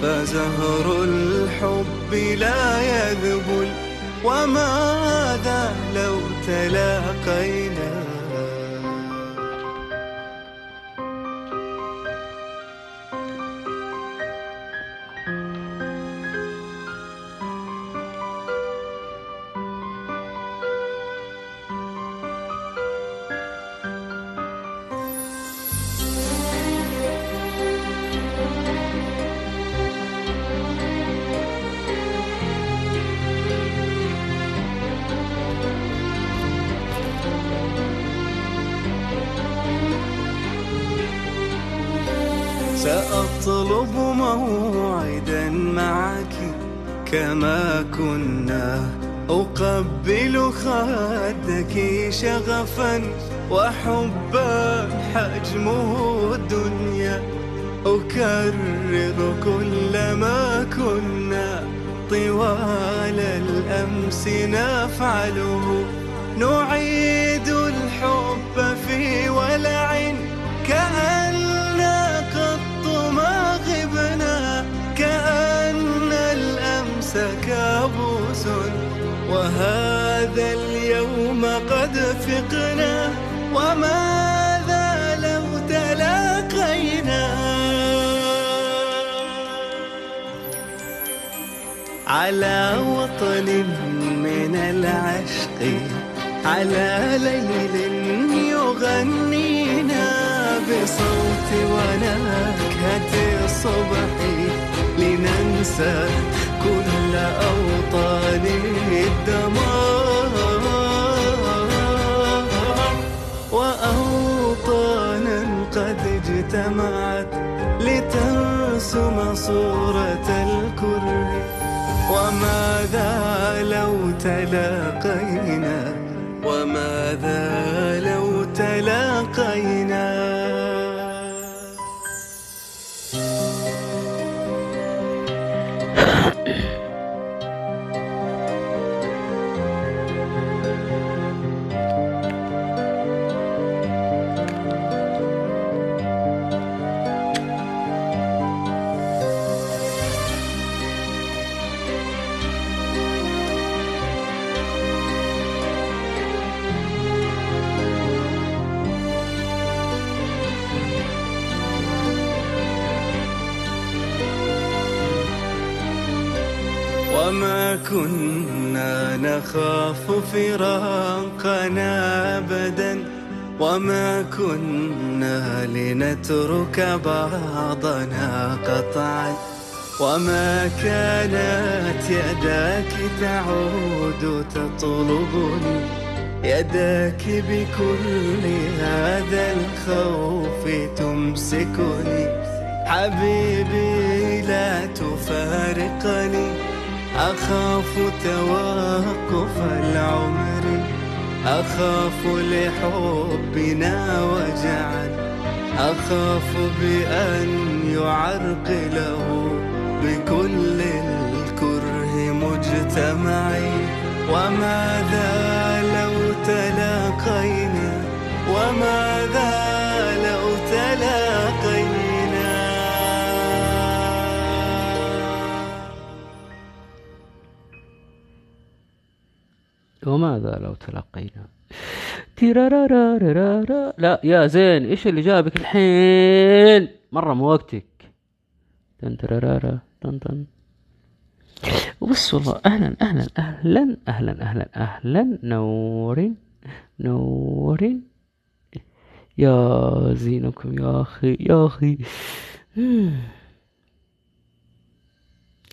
فزهر الحب لا يذبل وماذا لو تلاقينا último على وطن من العشق على ليل يغنينا بصوت ونكهة الصبح لننسى كل أوطان الدمار. وأوطانا قد اجتمعت لترسم صورة وماذا لو تلاقينا؟ وماذا نخاف فراقنا أبدا وما كنا لنترك بعضنا قطعا وما كانت يداك تعود تطلبني يداك بكل هذا الخوف تمسكني. حبيبي لا تفارقني. أخاف توقف العمر أخاف لحبنا وجعا أخاف بأن يعرقله بكل الكره مجتمعي. وماذا لو تلاقينا؟ وماذا لو تلاقينا؟ وماذا لو تلقينا؟ لا يا زين إيش اللي جابك الحين؟ مرة مو وقتك. تن ترارارا تن تن. وبس والله أهلا أهلا أهلا أهلا أهلا أهلا. نورين نورين. يا زينكم يا أخي يا أخي.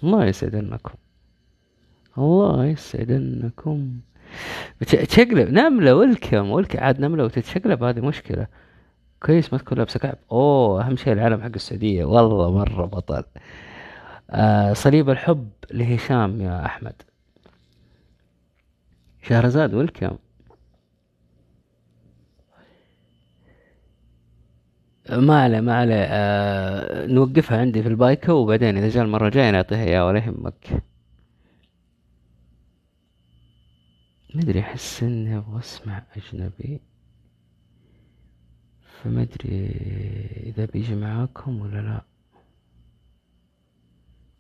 الله يسعدنكم. الله يسعدنكم. تشقلب نملة ولكم ولك عاد نملة وتتشقلب هذه مشكلة. كويس ما تكون لابسة كعب. أوه أهم شيء العلم حق السعودية. والله مرة بطل. آه صليب الحب لهشام يا أحمد. شهرزاد ولكم ما عليه ما عليه. آه نوقفها عندي في البايكة وبعدين إذا جاء المرة الجاية نعطيها إياه ولا يهمك مدري أحس إني أبغى أسمع أجنبي. فما أدري إذا بيجي معاكم ولا لا.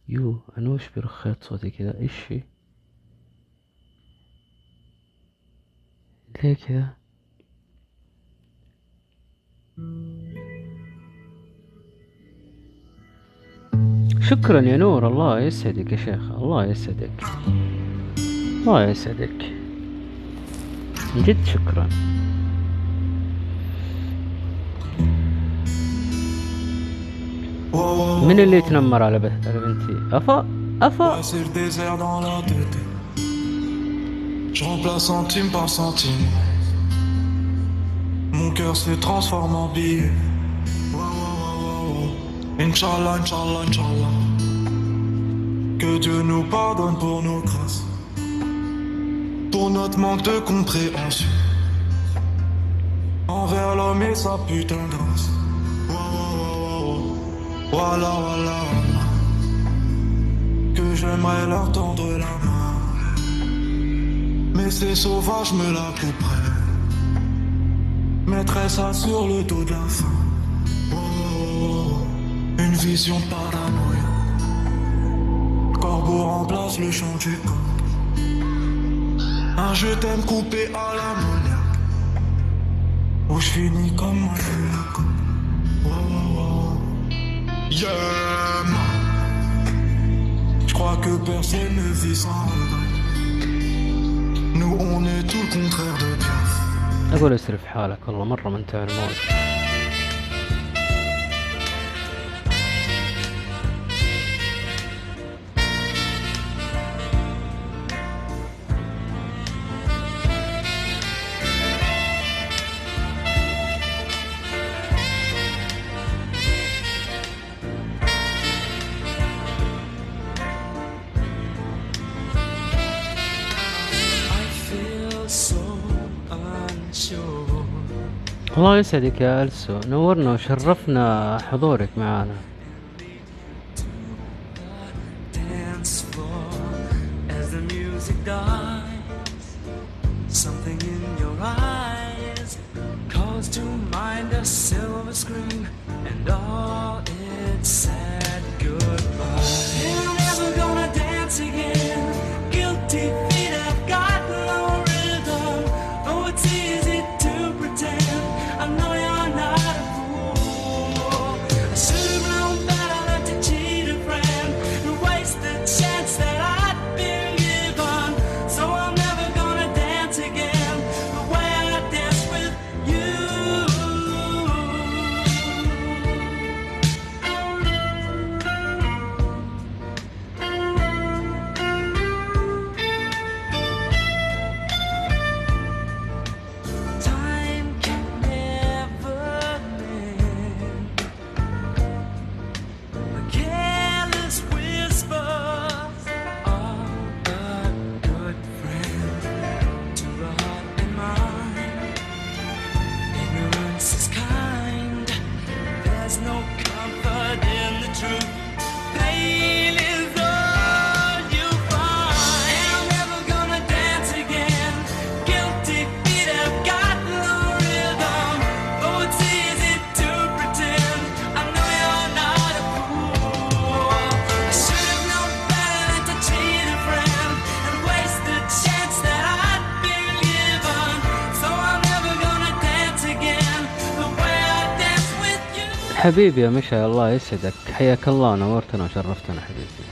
يو أنا وش برخيت صوتي كذا؟ إيش ليه كذا؟ شكرا يا نور الله يسعدك يا شيخ الله يسعدك الله يسعدك. من جد شكرا من اللي يتنمر على بنت- على بنتي افا افا C'est le désert dans la tête. Je remplace centime par centime. Mon cœur se transforme en billet. Wow, wow, wow, wow. Inch'Allah, Inch'Allah, Inch'Allah. Que Dieu nous pardonne pour nos grâces. Pour notre manque de compréhension. Envers l'homme et sa putain de. Voilà, voilà, que j'aimerais leur tendre la main. Mais ces sauvages me la couperaient. Mettraient ça sur le dos de la oh, une vision paranoïa. Le corbeau remplace le chant du corps. Un je t'aime coupé à l'ammoniaque. Où je finis comme un jeu la coupe. Oh, oh, oh. Yeah. Je crois que personne ne vit sans regret. Nous, on est tout le contraire de bien. أقول اسرف حالك والله مرة منتهى الموت I الله يسعدك يا ألسو. نورنا وشرفنا حضورك معانا حبيبي يا مشعل الله يسعدك. حياك الله نورتنا وشرفتنا حبيبي.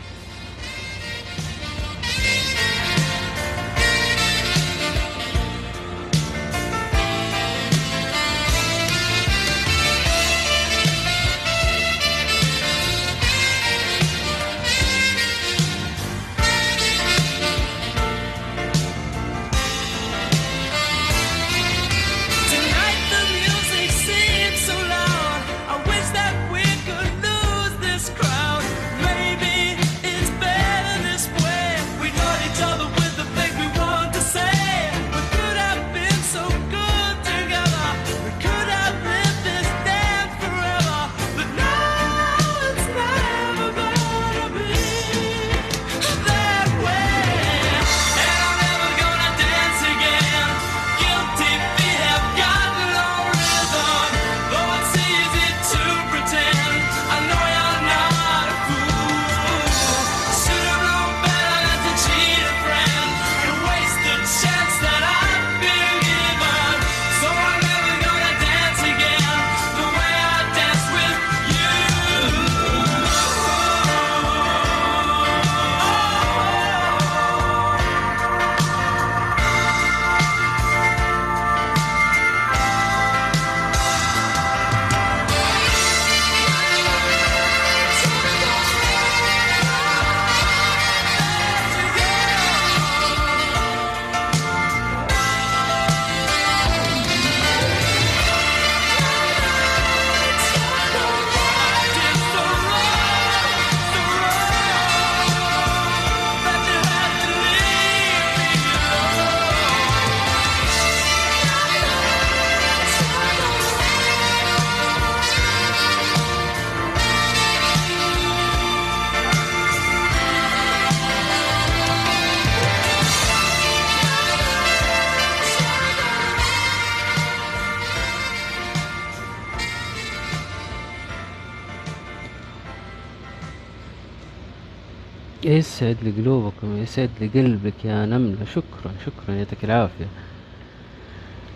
يسعد لي قلوبكم يسعد لي قلبك يا نملة. شكرا شكرا يعطيك العافية.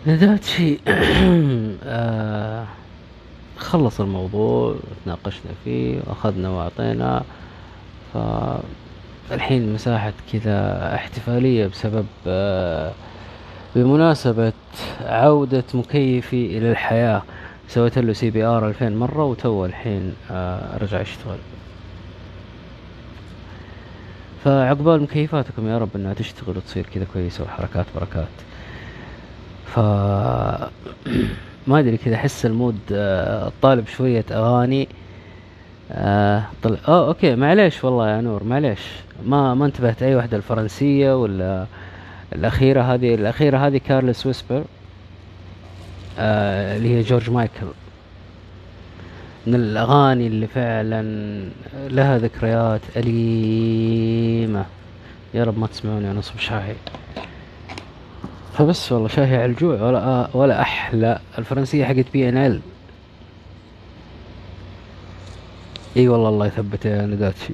نداتشي آه خلص الموضوع تناقشنا فيه واخذنا وأعطينا. فالحين مساحة كذا احتفالية بسبب آه بمناسبة عودة مكيفي إلى الحياة. سويت له CPR 2000 مرة وتو الحين آه رجع يشتغل. فعقبال مكيفاتكم يا رب إنها تشتغل وتصير كذا كويسة وحركات بركات. ف ما أدري كذا أحس ال mood آه، طالب شوية أغاني. آه طل... آه okay معليش والله يا نور معليش. ما ما انتبهت أي واحدة الفرنسية ولا الأخيرة هذه الأخيرة هذه Careless Whisper آه اللي هي جورج مايكل. من الأغاني اللي فعلا لها ذكريات أليمة. يا رب ما تسمعوني وأنا اصب شاهي. فبس والله شاهي على الجوع ولا ولا أحلى. الفرنسية حقت بي ان ال إي والله الله يثبت يا نداتشي.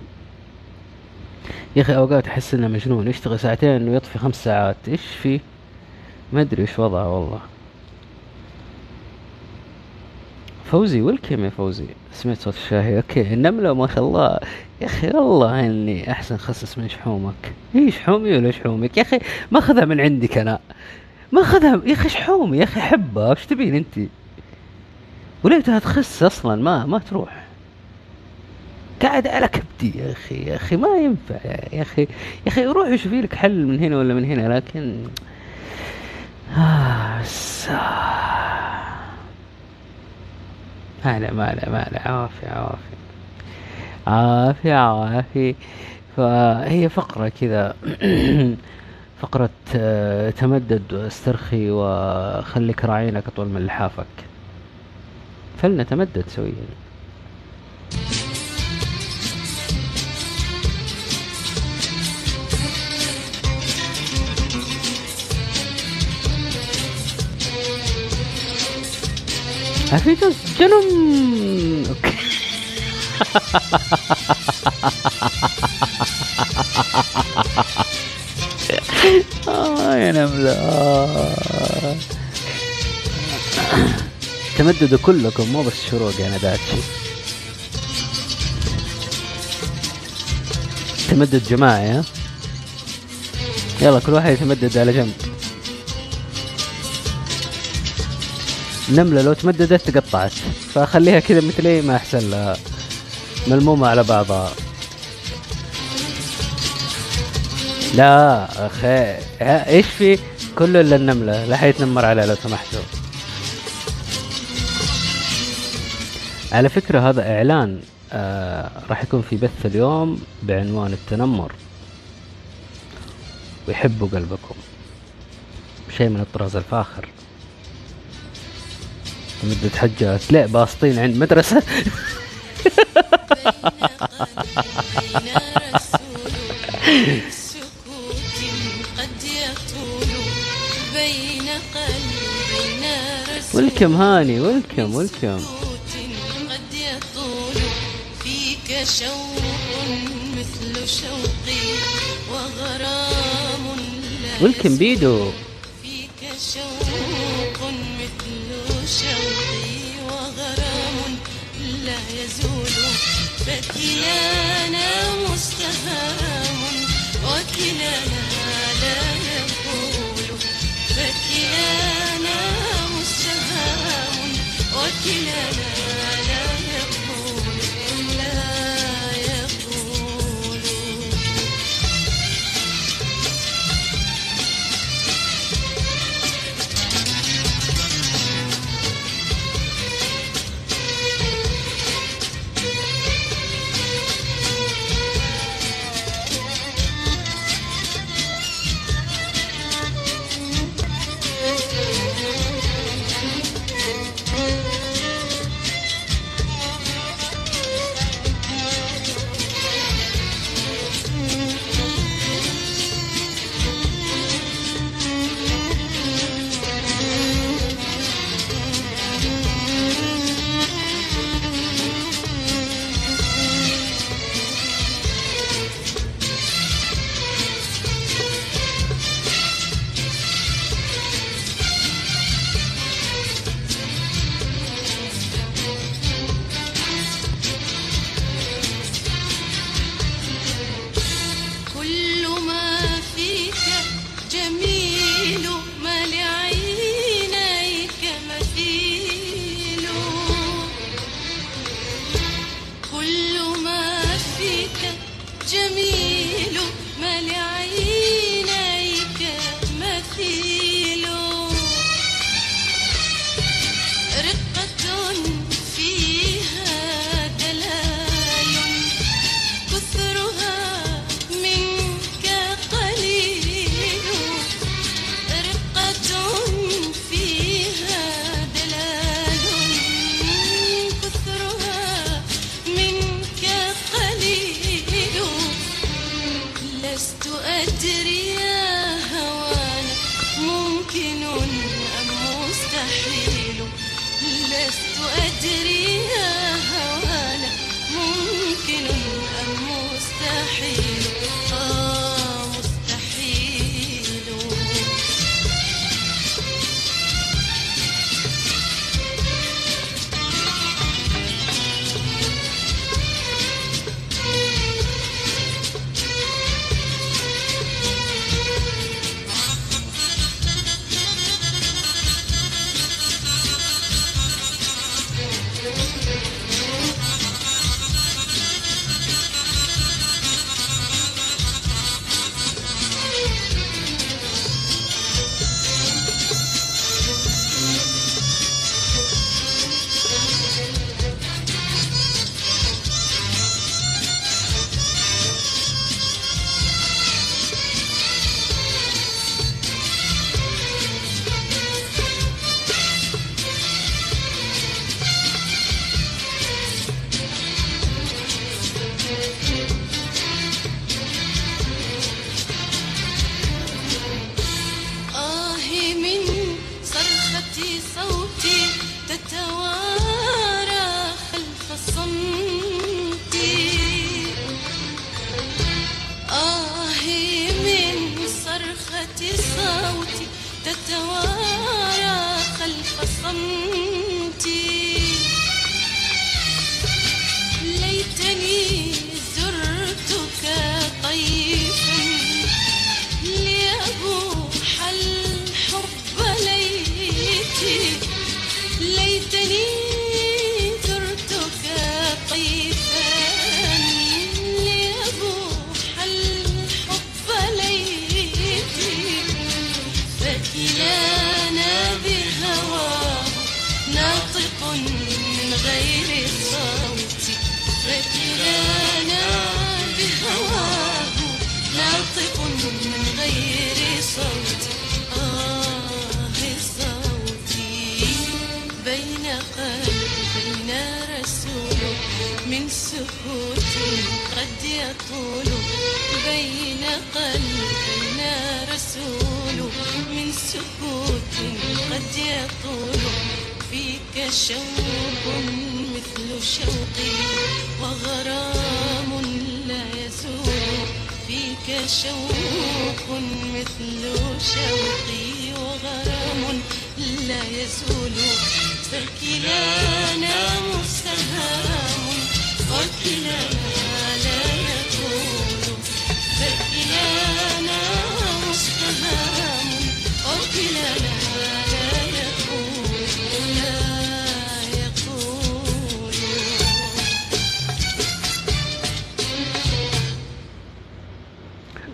يا أخي أوقات أحس إنه مجنون يشتغل ساعتين ويطفي خمس ساعات. إيش فيه؟ ما أدري إيش وضعه والله. فوزي والكم يا فوزي؟ سمعت صوت الشاهي. أوكي النملة ما شاء الله. يا أخي والله إني أحسن خصص من شحومك. إيه شحومي ولا شحومك؟ يا أخي ما أخذها من عندك أنا. ما أخذها يا أخي شحومي يا أخي أحبها. إيش تبين أنت؟ وليتها تخس أصلا؟ ما ما تروح. قاعد على كبدي يا أخي يا أخي ما ينفع. يا أخي يا أخي روح شوفي لك حل من هنا ولا من هنا لكن آه بس آه. ما لا ما لا ما لا عافية. عافية عافية. عافية فهي فقرة كذا فقرة آه، تمدد واسترخي وخليك راعينك أطول من لحافك. فلنتمدد سويا. جزء جنم أوكي. آه نملة. تمددوا كلكم مو بس شروق يا نداتشي تمدد جماعي يلا كل واحد يتمدد على جنب. النملة لو تمددت تقطعت. فخليها كذا مثل إيه ما أحسن لها. ملمومة على بعضها. لا أخي. إيش في؟ كله إلا النملة. لا حيتنمر عليها لو سمحتوا. على فكرة هذا إعلان آه راح يكون في بث اليوم بعنوان التنمر. ويحبوا قلبكم. شيء من الطراز الفاخر. مدة حجات لا باسطين عند مدرسة. ولكم هاني ولكم سكوت قد يطول فيك شوق مثل شوقي وغرام ولكم بيدو. فيك شوق فكلانا مستهام وكلانا لا يقول. فكلانا مستهام وكلانا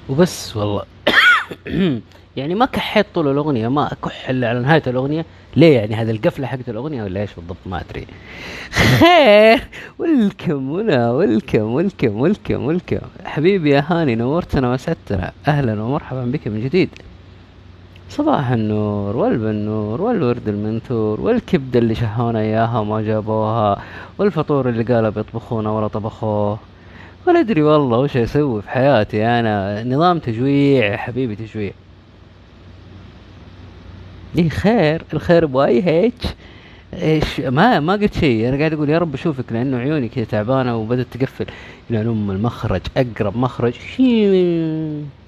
وبس والله. يعني ما كحيت طول الأغنية ما أكح إلا على نهاية الأغنية. ليه يعني هذه القفلة حقت الأغنية ولا إيش بالضبط؟ ما أدري. خير. ولكم هنا ولكم ولكم ولكم ولكم حبيبي يا هاني نورتنا وسعدتنا أهلا ومرحبا بك من جديد. صباح النور والبنور والورد المنثور والكبدة اللي شهونا إياها وما جابوها والفطور اللي قالوا بيطبخونا ولا طبخوه. ولا أدري والله وش أسوي في حياتي أنا. نظام تجويع يا حبيبي تجويع. إيه خير. الخير بواي هيك. إيش؟ ما ما قلت شيء. أنا قاعد أقول يا رب أشوفك لأنه عيوني كذا تعبانة وبدأت تقفل. إلى ام المخرج أقرب مخرج. شي-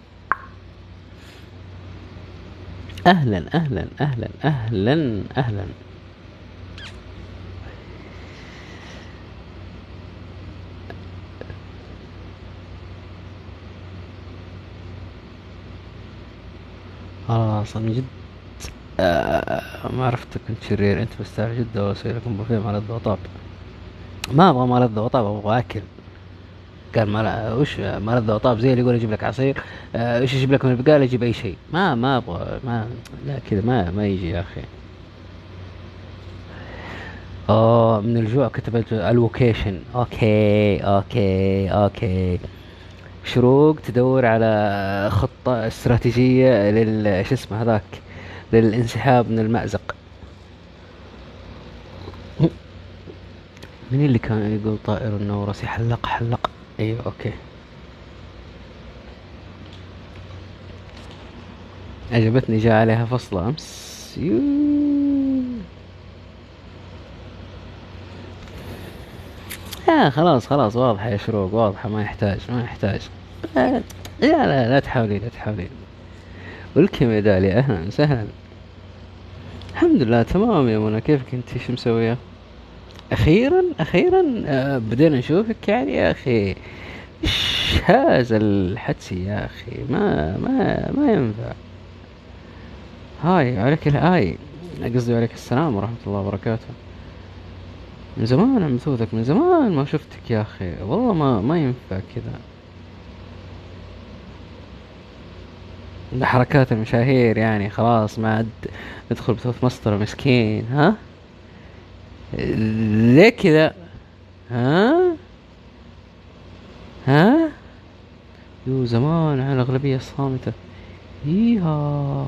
أهلا أهلا أهلا أهلا أهلا. خلاص من جد آه ما عرفت كنت شرير أنت مستعجل؟ جدا واسوي لكم بوفيه مع لذة وطاب. ما أبغى ما لذة وطاب أبغى قال ما وش ما لذة وطاب زي اللي يقول أجيب لك عصير آه وش أجيب لك من البقاله أجيب أي شيء. ما ما أبغى ما لا كذا ما ما يجي يا أخي. آه من الجوع كتبت ال location okay okay okay. شروق تدور على خطة استراتيجية لل شو اسمه هذاك للانسحاب من المأزق. من اللي كان يقول طائر النورس؟ يحلق حلق. أيوه okay. عجبتني جاء عليها فصلة أمس. يو. آه خلاص خلاص واضحة يا شروق واضحة ما يحتاج ما يحتاج. آه، لا لا لا تحاولي لا تحاولي. ولكم يا أهلا وسهلا. الحمد لله تمام يا منى. كيفك أنت؟ شو مسوية؟ أخيرا أخيرا آه بدينا نشوفك يعني يا أخي. إيش هذا الحدسي يا أخي؟ ما ما ما ينفع. هاي عليك الهاي قصدي عليك السلام ورحمة الله وبركاته. من زمان عم بثوثك من زمان ما شفتك يا أخي. والله ما ما ينفع كذا. حركات المشاهير يعني خلاص ما عاد ندخل بثوث مسطرة مسكين ها؟ ليه كذا ها؟ ها؟ يو زمان على الأغلبية الصامتة. ييها.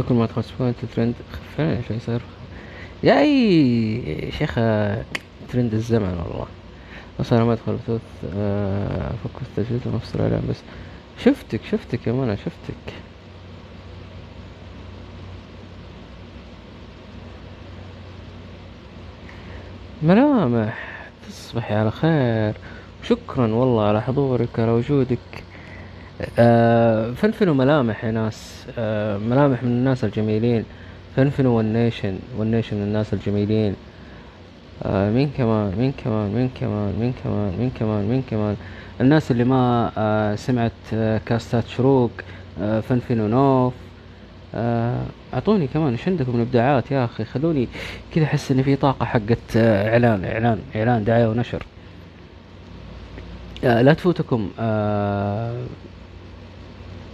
كل ما تخش بوينت ترند فعلا شو يصير يا اي شيخ ترند الزمن والله. بس أنا ما أدخل بثوث آه، افك التجديد ونفصل عليهم بس شفتك شفتك يا منى شفتك. ملامح تصبحي على خير. شكرا والله على حضورك على وجودك. آه فنفنوا ملامح يا ناس. آه ملامح من الناس الجميلين. فنفنوا والنيشن والنيشن من الناس الجميلين. آه مين كمان؟ مين كمان؟ مين كمان؟ مين كمان؟ مين كمان؟ مين كمان؟ الناس اللي ما آه سمعت آه كاستات شروق آه فنفنوا نوف. آه، أعطوني كمان إيش عندكم من إبداعات يا أخي؟ خلوني كذا أحس إن في طاقة حقت آه، إعلان إعلان إعلان دعاية ونشر. آه، لا تفوتكم.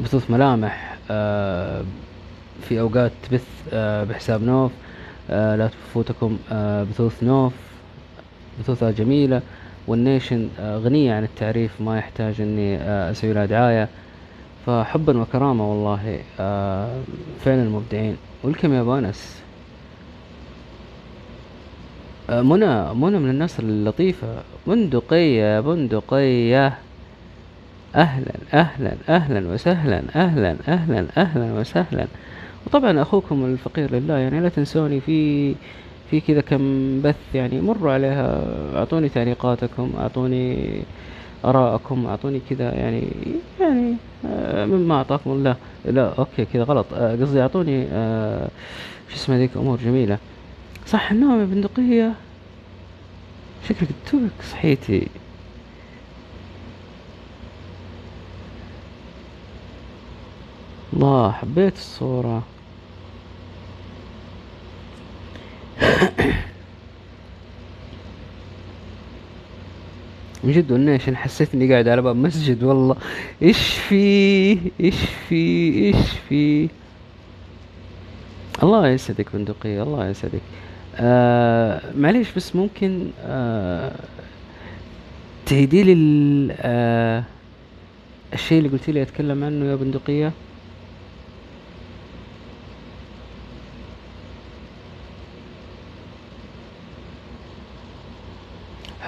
بثوث ملامح آه، في أوقات تبث آه، بحساب نوف آه، لا تفوتكم بثوث نوف بثوثها جميلة. والنيشن غنية عن التعريف ما يحتاج إني آه، أسوي لها دعاية. فحبا وكرامة والله فعلا مبدعين welcome يا بونس؟ آه، منى منى من الناس اللطيفة. بندقية بندقية أهلا أهلا أهلا وسهلا أهلا أهلا أهلا وسهلا. وطبعا أخوكم الفقير لله يعني لا تنسوني في في كذا كم بث يعني مروا عليها. أعطوني تعليقاتكم أعطوني ارائكم أعطوني كذا يعني يعني آه، مما أعطاكم الله. لا أوكي كذا غلط. آه، قصدي أعطوني آه، شو اسمه ذيك أمور جميلة. صح النوم يا بندقية. شكلك توك صحيتي. الله حبيت الصورة. من جد والنيشن حسيت اني قاعد على باب مسجد والله. إيش في؟ إيش في؟ إيش في؟ الله يسعدك بندقية الله يسعدك. آه معليش بس ممكن آه تعيدي لي آه الشيء اللي قلتي لي أتكلم عنه يا بندقية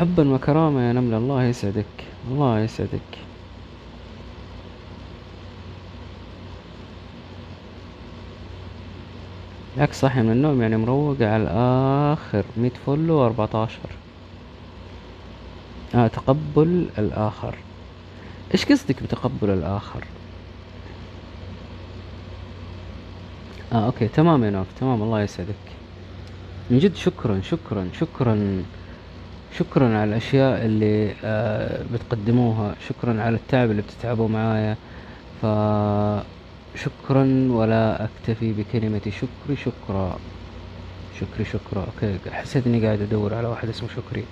حبا وكرامة يا نملة. الله يسعدك. الله يسعدك. بالعكس صاحي من النوم يعني مروقة على الآخر. مية فل وأربعتاشر. آه تقبل الآخر. إيش قصدك بتقبل الآخر؟ آه أوكي تمام يا نوف تمام. الله يسعدك. من جد شكرا شكرا شكرا. شكرا على الأشياء اللي آه بتقدموها. شكرا على التعب اللي بتتعبوا معايا. ف شكرا ولا أكتفي بكلمة شكري شكرا. شكري شكرا. أوكي حسيت إني قاعد أدور على واحد اسمه شكري.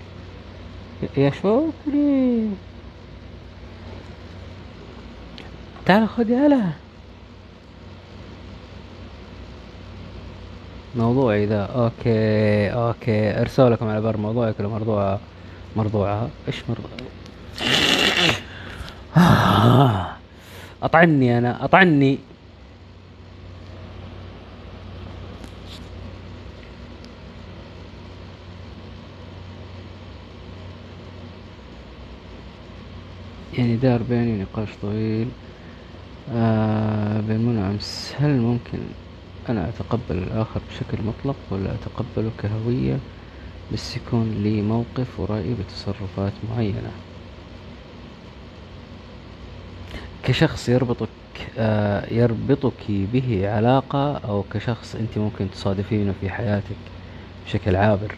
يا شكري. تعال خذ يالا موضوعي ذا أوكي أوكي. ارسل لكم على بر موضوعك ولا مرضوعة مرضوعة إيش مرضوعة أطعني أنا أطعني. يعني دار بيني نقاش طويل. آه وأمس هل ممكن أنا أتقبل الآخر بشكل مطلق ولا أتقبله كهوية بس يكون لي موقف ورأي بتصرفات معينة. كشخص يربطك آه يربطك به علاقة أو كشخص أنت ممكن تصادفينه في حياتك بشكل عابر.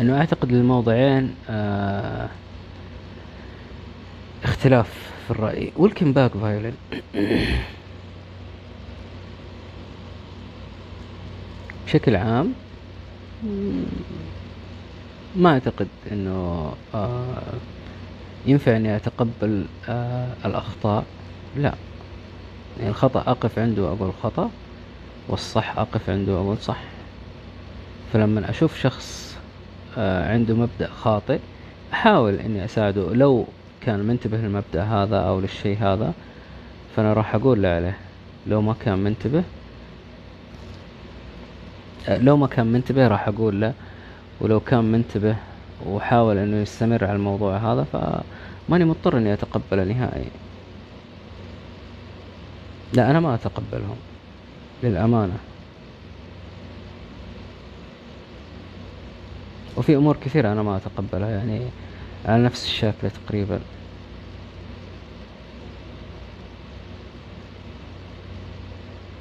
أنه أعتقد الموضعين آه اختلاف في الرأي. ولكن باك فايولين بشكل عام ما أعتقد أنه آه ينفع أني أتقبل آه الأخطاء. لا. يعني الخطأ أقف عنده وأقول خطأ والصح أقف عنده وأقول صح. فلما أشوف شخص آه عنده مبدأ خاطئ أحاول إني أساعده. لو كان منتبه للمبدأ هذا أو للشيء هذا فأنا راح أقول له. عليه لو ما كان منتبه لو ما كان منتبه راح أقول له ولو كان منتبه وحاول إنه يستمر على الموضوع هذا فماني مضطر إني أتقبله نهائي. لا أنا ما أتقبلهم للأمانة. وفي أمور كثيرة أنا ما أتقبلها يعني على نفس الشكل تقريبا.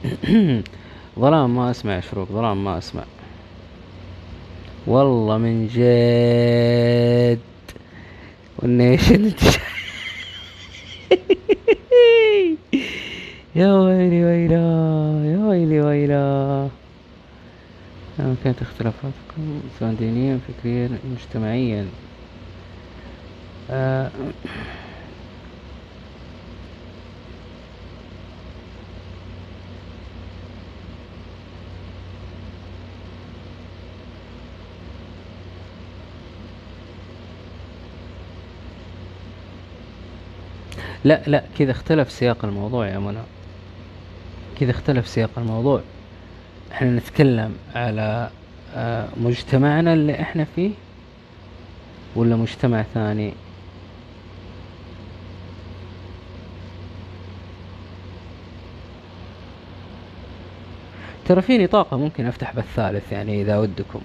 ظلام ما أسمع يا شروق ظلام ما أسمع. والله من جد. والنيشن يا ويلي ويلا يا ويلي ويلا. لما كانت اختلافاتكم سواء دينيا فكريا مجتمعيا. آه. لا لا كذا اختلف سياق الموضوع يا منى. كذا اختلف سياق الموضوع. إحنا نتكلم على آه، مجتمعنا اللي إحنا فيه ولا مجتمع ثاني؟ ترى فيني طاقة ممكن أفتح بالثالث يعني إذا ودكم.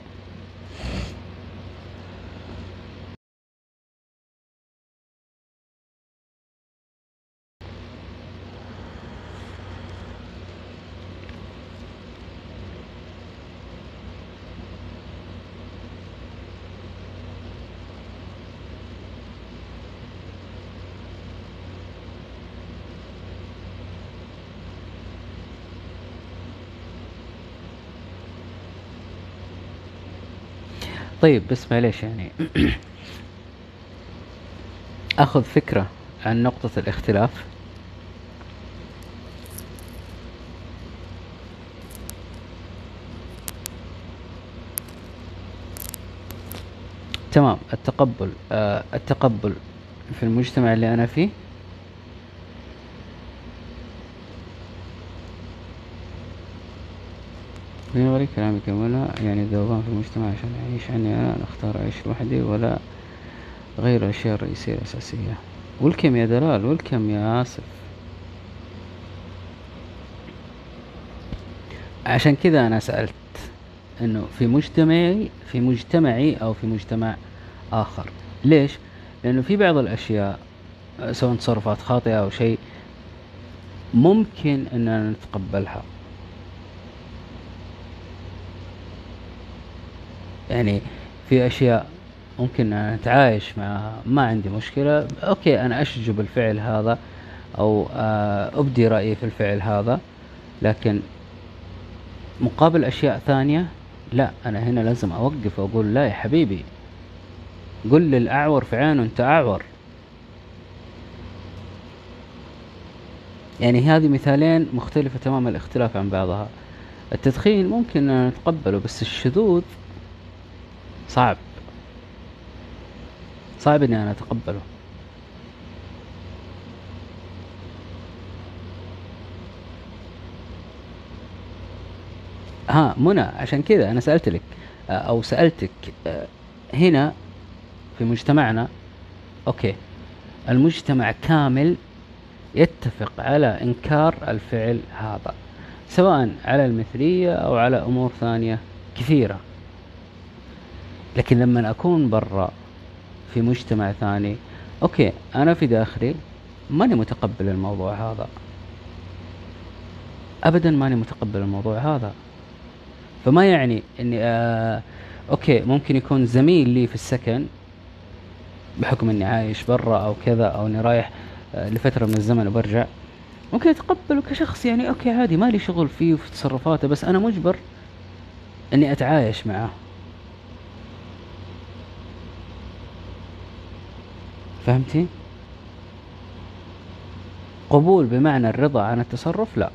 طيب بس معليش يعني. أخذ فكرة عن نقطة الاختلاف. تمام التقبل آه التقبل في المجتمع اللي أنا فيه. من غير كلامك ولا يعني ذوبان في المجتمع عشان أعيش عني أنا أختار أعيش لوحدي ولا غير الأشياء الرئيسية الأساسية. والكم يا دلال؟ والكم يا آسف؟ عشان كذا أنا سألت إنه في مجتمعي في مجتمعي أو في مجتمع آخر. ليش؟ لأنه في بعض الأشياء سواء تصرفات خاطئة أو شيء ممكن إننا نتقبلها. يعني في أشياء ممكن أنا أتعايش معها ما عندي مشكلة. أوكي أنا اشجب الفعل هذا أو آه، أبدي رأيي في الفعل هذا لكن مقابل أشياء ثانية لا أنا هنا لازم أوقف وأقول لا يا حبيبي قل للأعور في عينه انت أعور. يعني هذه مثالين مختلفة تمام الاختلاف عن بعضها. التدخين ممكن نتقبله بس الشذوذ صعب. صعب إني أنا أتقبله. ها منى عشان كذا أنا سألت لك أو سألتك آه، هنا في مجتمعنا okay. المجتمع كامل يتفق على إنكار الفعل هذا سواء على المثلية أو على أمور ثانية كثيرة. لكن لما أكون برا في مجتمع ثاني okay أنا في داخلي ماني متقبل الموضوع هذا. ابدا ماني متقبل الموضوع هذا. فما يعني إني آه okay ممكن يكون زميل لي في السكن بحكم إني عايش برا أو كذا أو إني رايح آه لفترة من الزمن وبرجع. ممكن أتقبله كشخص يعني okay عادي مالي شغل فيه وفي تصرفاته بس أنا مجبر إني أتعايش معه. فهمتي؟ قبول بمعنى الرضا عن التصرف؟ لا.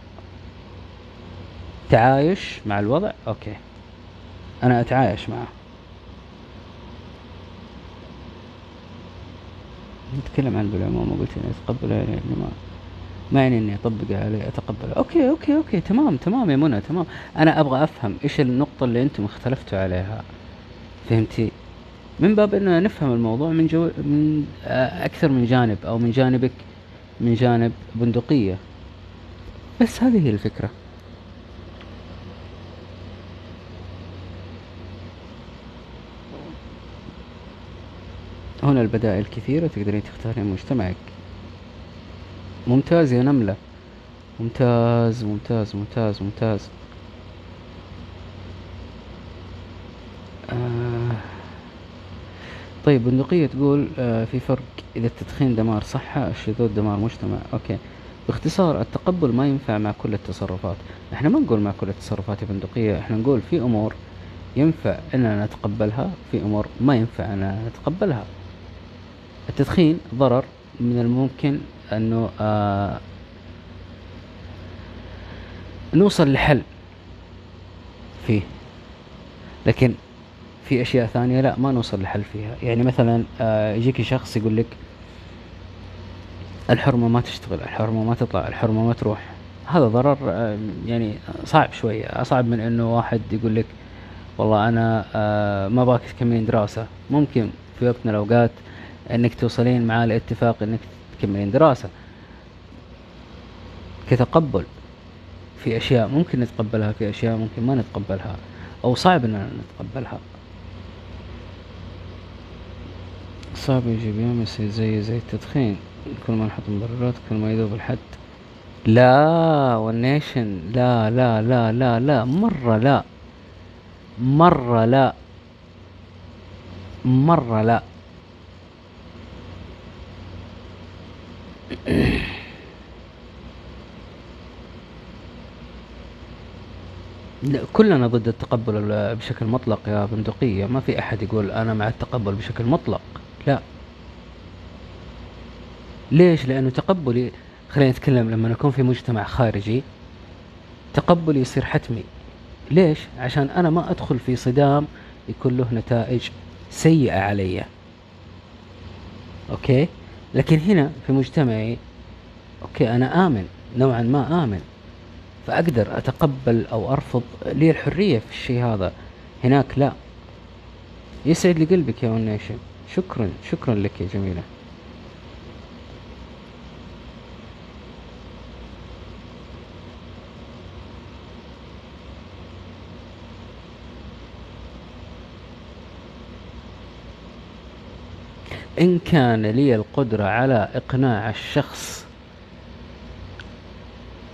تعايش مع الوضع؟ okay. أنا أتعايش معه. نتكلم عن بالعموم وقلت إني أتقبل يعني ما ما يعني إني اطبقها عليه اتقبلها okay okay okay. تمام تمام يا منى تمام. أنا أبغى أفهم إيش النقطة اللي أنتم اختلفتوا عليها. فهمتي؟ من باب اننا نفهم الموضوع من جو من آه، أكثر من جانب أو من جانبك من جانب بندقية. بس هذه هي الفكرة. هنا البدائل كثيرة تقدرين تختارين مجتمعك. ممتاز يا نملة. ممتاز ممتاز ممتاز ممتاز. آه. طيب بندقية تقول آه في فرق. إذا التدخين دمار صحة الشذوذ دمار مجتمع. أوكي. باختصار التقبل ما ينفع مع كل التصرفات. إحنا ما نقول مع كل التصرفات يا بندقية إحنا نقول في أمور ينفع أننا نتقبلها في أمور ما ينفع أننا نتقبلها. التدخين ضرر من الممكن أنه آه نوصل لحل فيه. لكن في أشياء ثانية لا ما نوصل لحل فيها. يعني مثلا آه، يجيك شخص يقول لك الحرمة ما تشتغل الحرمة ما تطلع الحرمة ما تروح. هذا ضرر آه، يعني صعب شوية أصعب من إنه واحد يقول لك والله أنا آه، ما باك تكملين دراسة. ممكن في وقت من الأوقات إنك توصلين معاه لاتفاق إنك تكملين دراسة. كتقبل في أشياء ممكن نتقبلها في أشياء ممكن ما نتقبلها أو صعب إننا نتقبلها. صعب ايجابيا بس زي زي التدخين. كل ما نحط مبررات كل ما يذوب الحد. لا والنيشن. لا لا لا لا لا. مرة لا. مرة لا. مرة لا. لا كلنا ضد التقبل ال- بشكل مطلق يا بندقية. ما في أحد يقول أنا مع التقبل بشكل مطلق. لا. ليش؟ لأنه تقبلي خلينا نتكلم لما نكون في مجتمع خارجي تقبلي يصير حتمي. ليش؟ عشان أنا ما أدخل في صدام يكون له نتائج سيئة علي. أوكي؟ لكن هنا في مجتمعي okay أنا آمن نوعا ما آمن. فأقدر أتقبل أو أرفض لي الحرية في الشيء هذا. هناك لا. يسعد لي قلبك يا ونيشن شكرا شكرا لك يا جميلة. إن كان لي القدرة على إقناع الشخص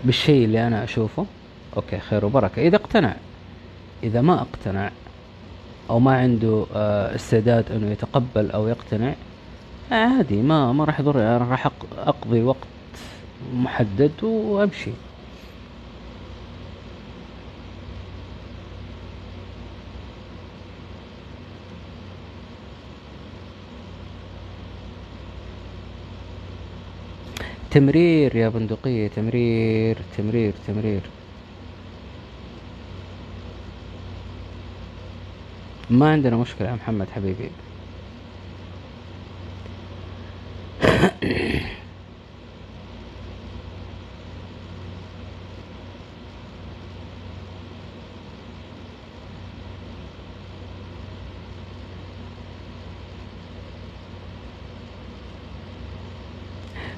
بالشيء اللي أنا أشوفه أوكي خير وبركة. إذا اقتنع إذا ما اقتنع أو ما عنده آه، استعداد إنه يتقبل أو يقتنع عادي ما ما راح يضر أنا راح أقضي وقت محدد وأمشي. تمرير يا بندقية تمرير تمرير تمرير. ما عندنا مشكلة يا محمد حبيبي.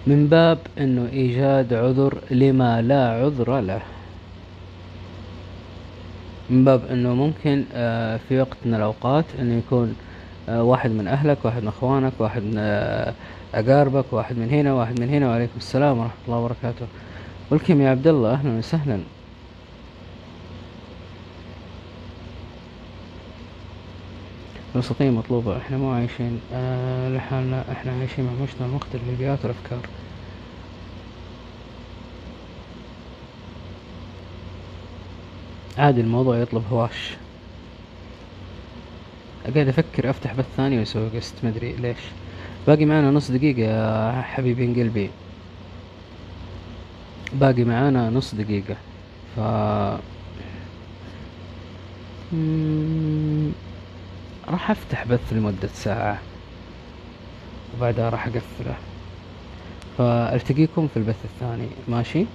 من باب إنه إيجاد عذر لما لا عذر له. من باب إنه ممكن آه، في وقت من الأوقات إنه يكون آه، واحد من أهلك واحد من إخوانك واحد من آه، أقاربك واحد من هنا واحد من هنا وعليكم السلام ورحمة الله وبركاته. ولكم يا عبد الله أهلا وسهلا. الوسطية مطلوبة إحنا مو عايشين آه لحالنا إحنا عايشين مع مجتمع مختلف البيئات والأفكار. عادي الموضوع يطلب هواش. قاعد أفكر أفتح بث ثاني وأسوي قست مدري ليش. باقي معنا نص دقيقة يا حبيبين قلبي. باقي معانا نص دقيقة. ف راح أفتح بث لمدة ساعة. وبعدها راح أقفله. فألتقيكم في البث الثاني. ماشي؟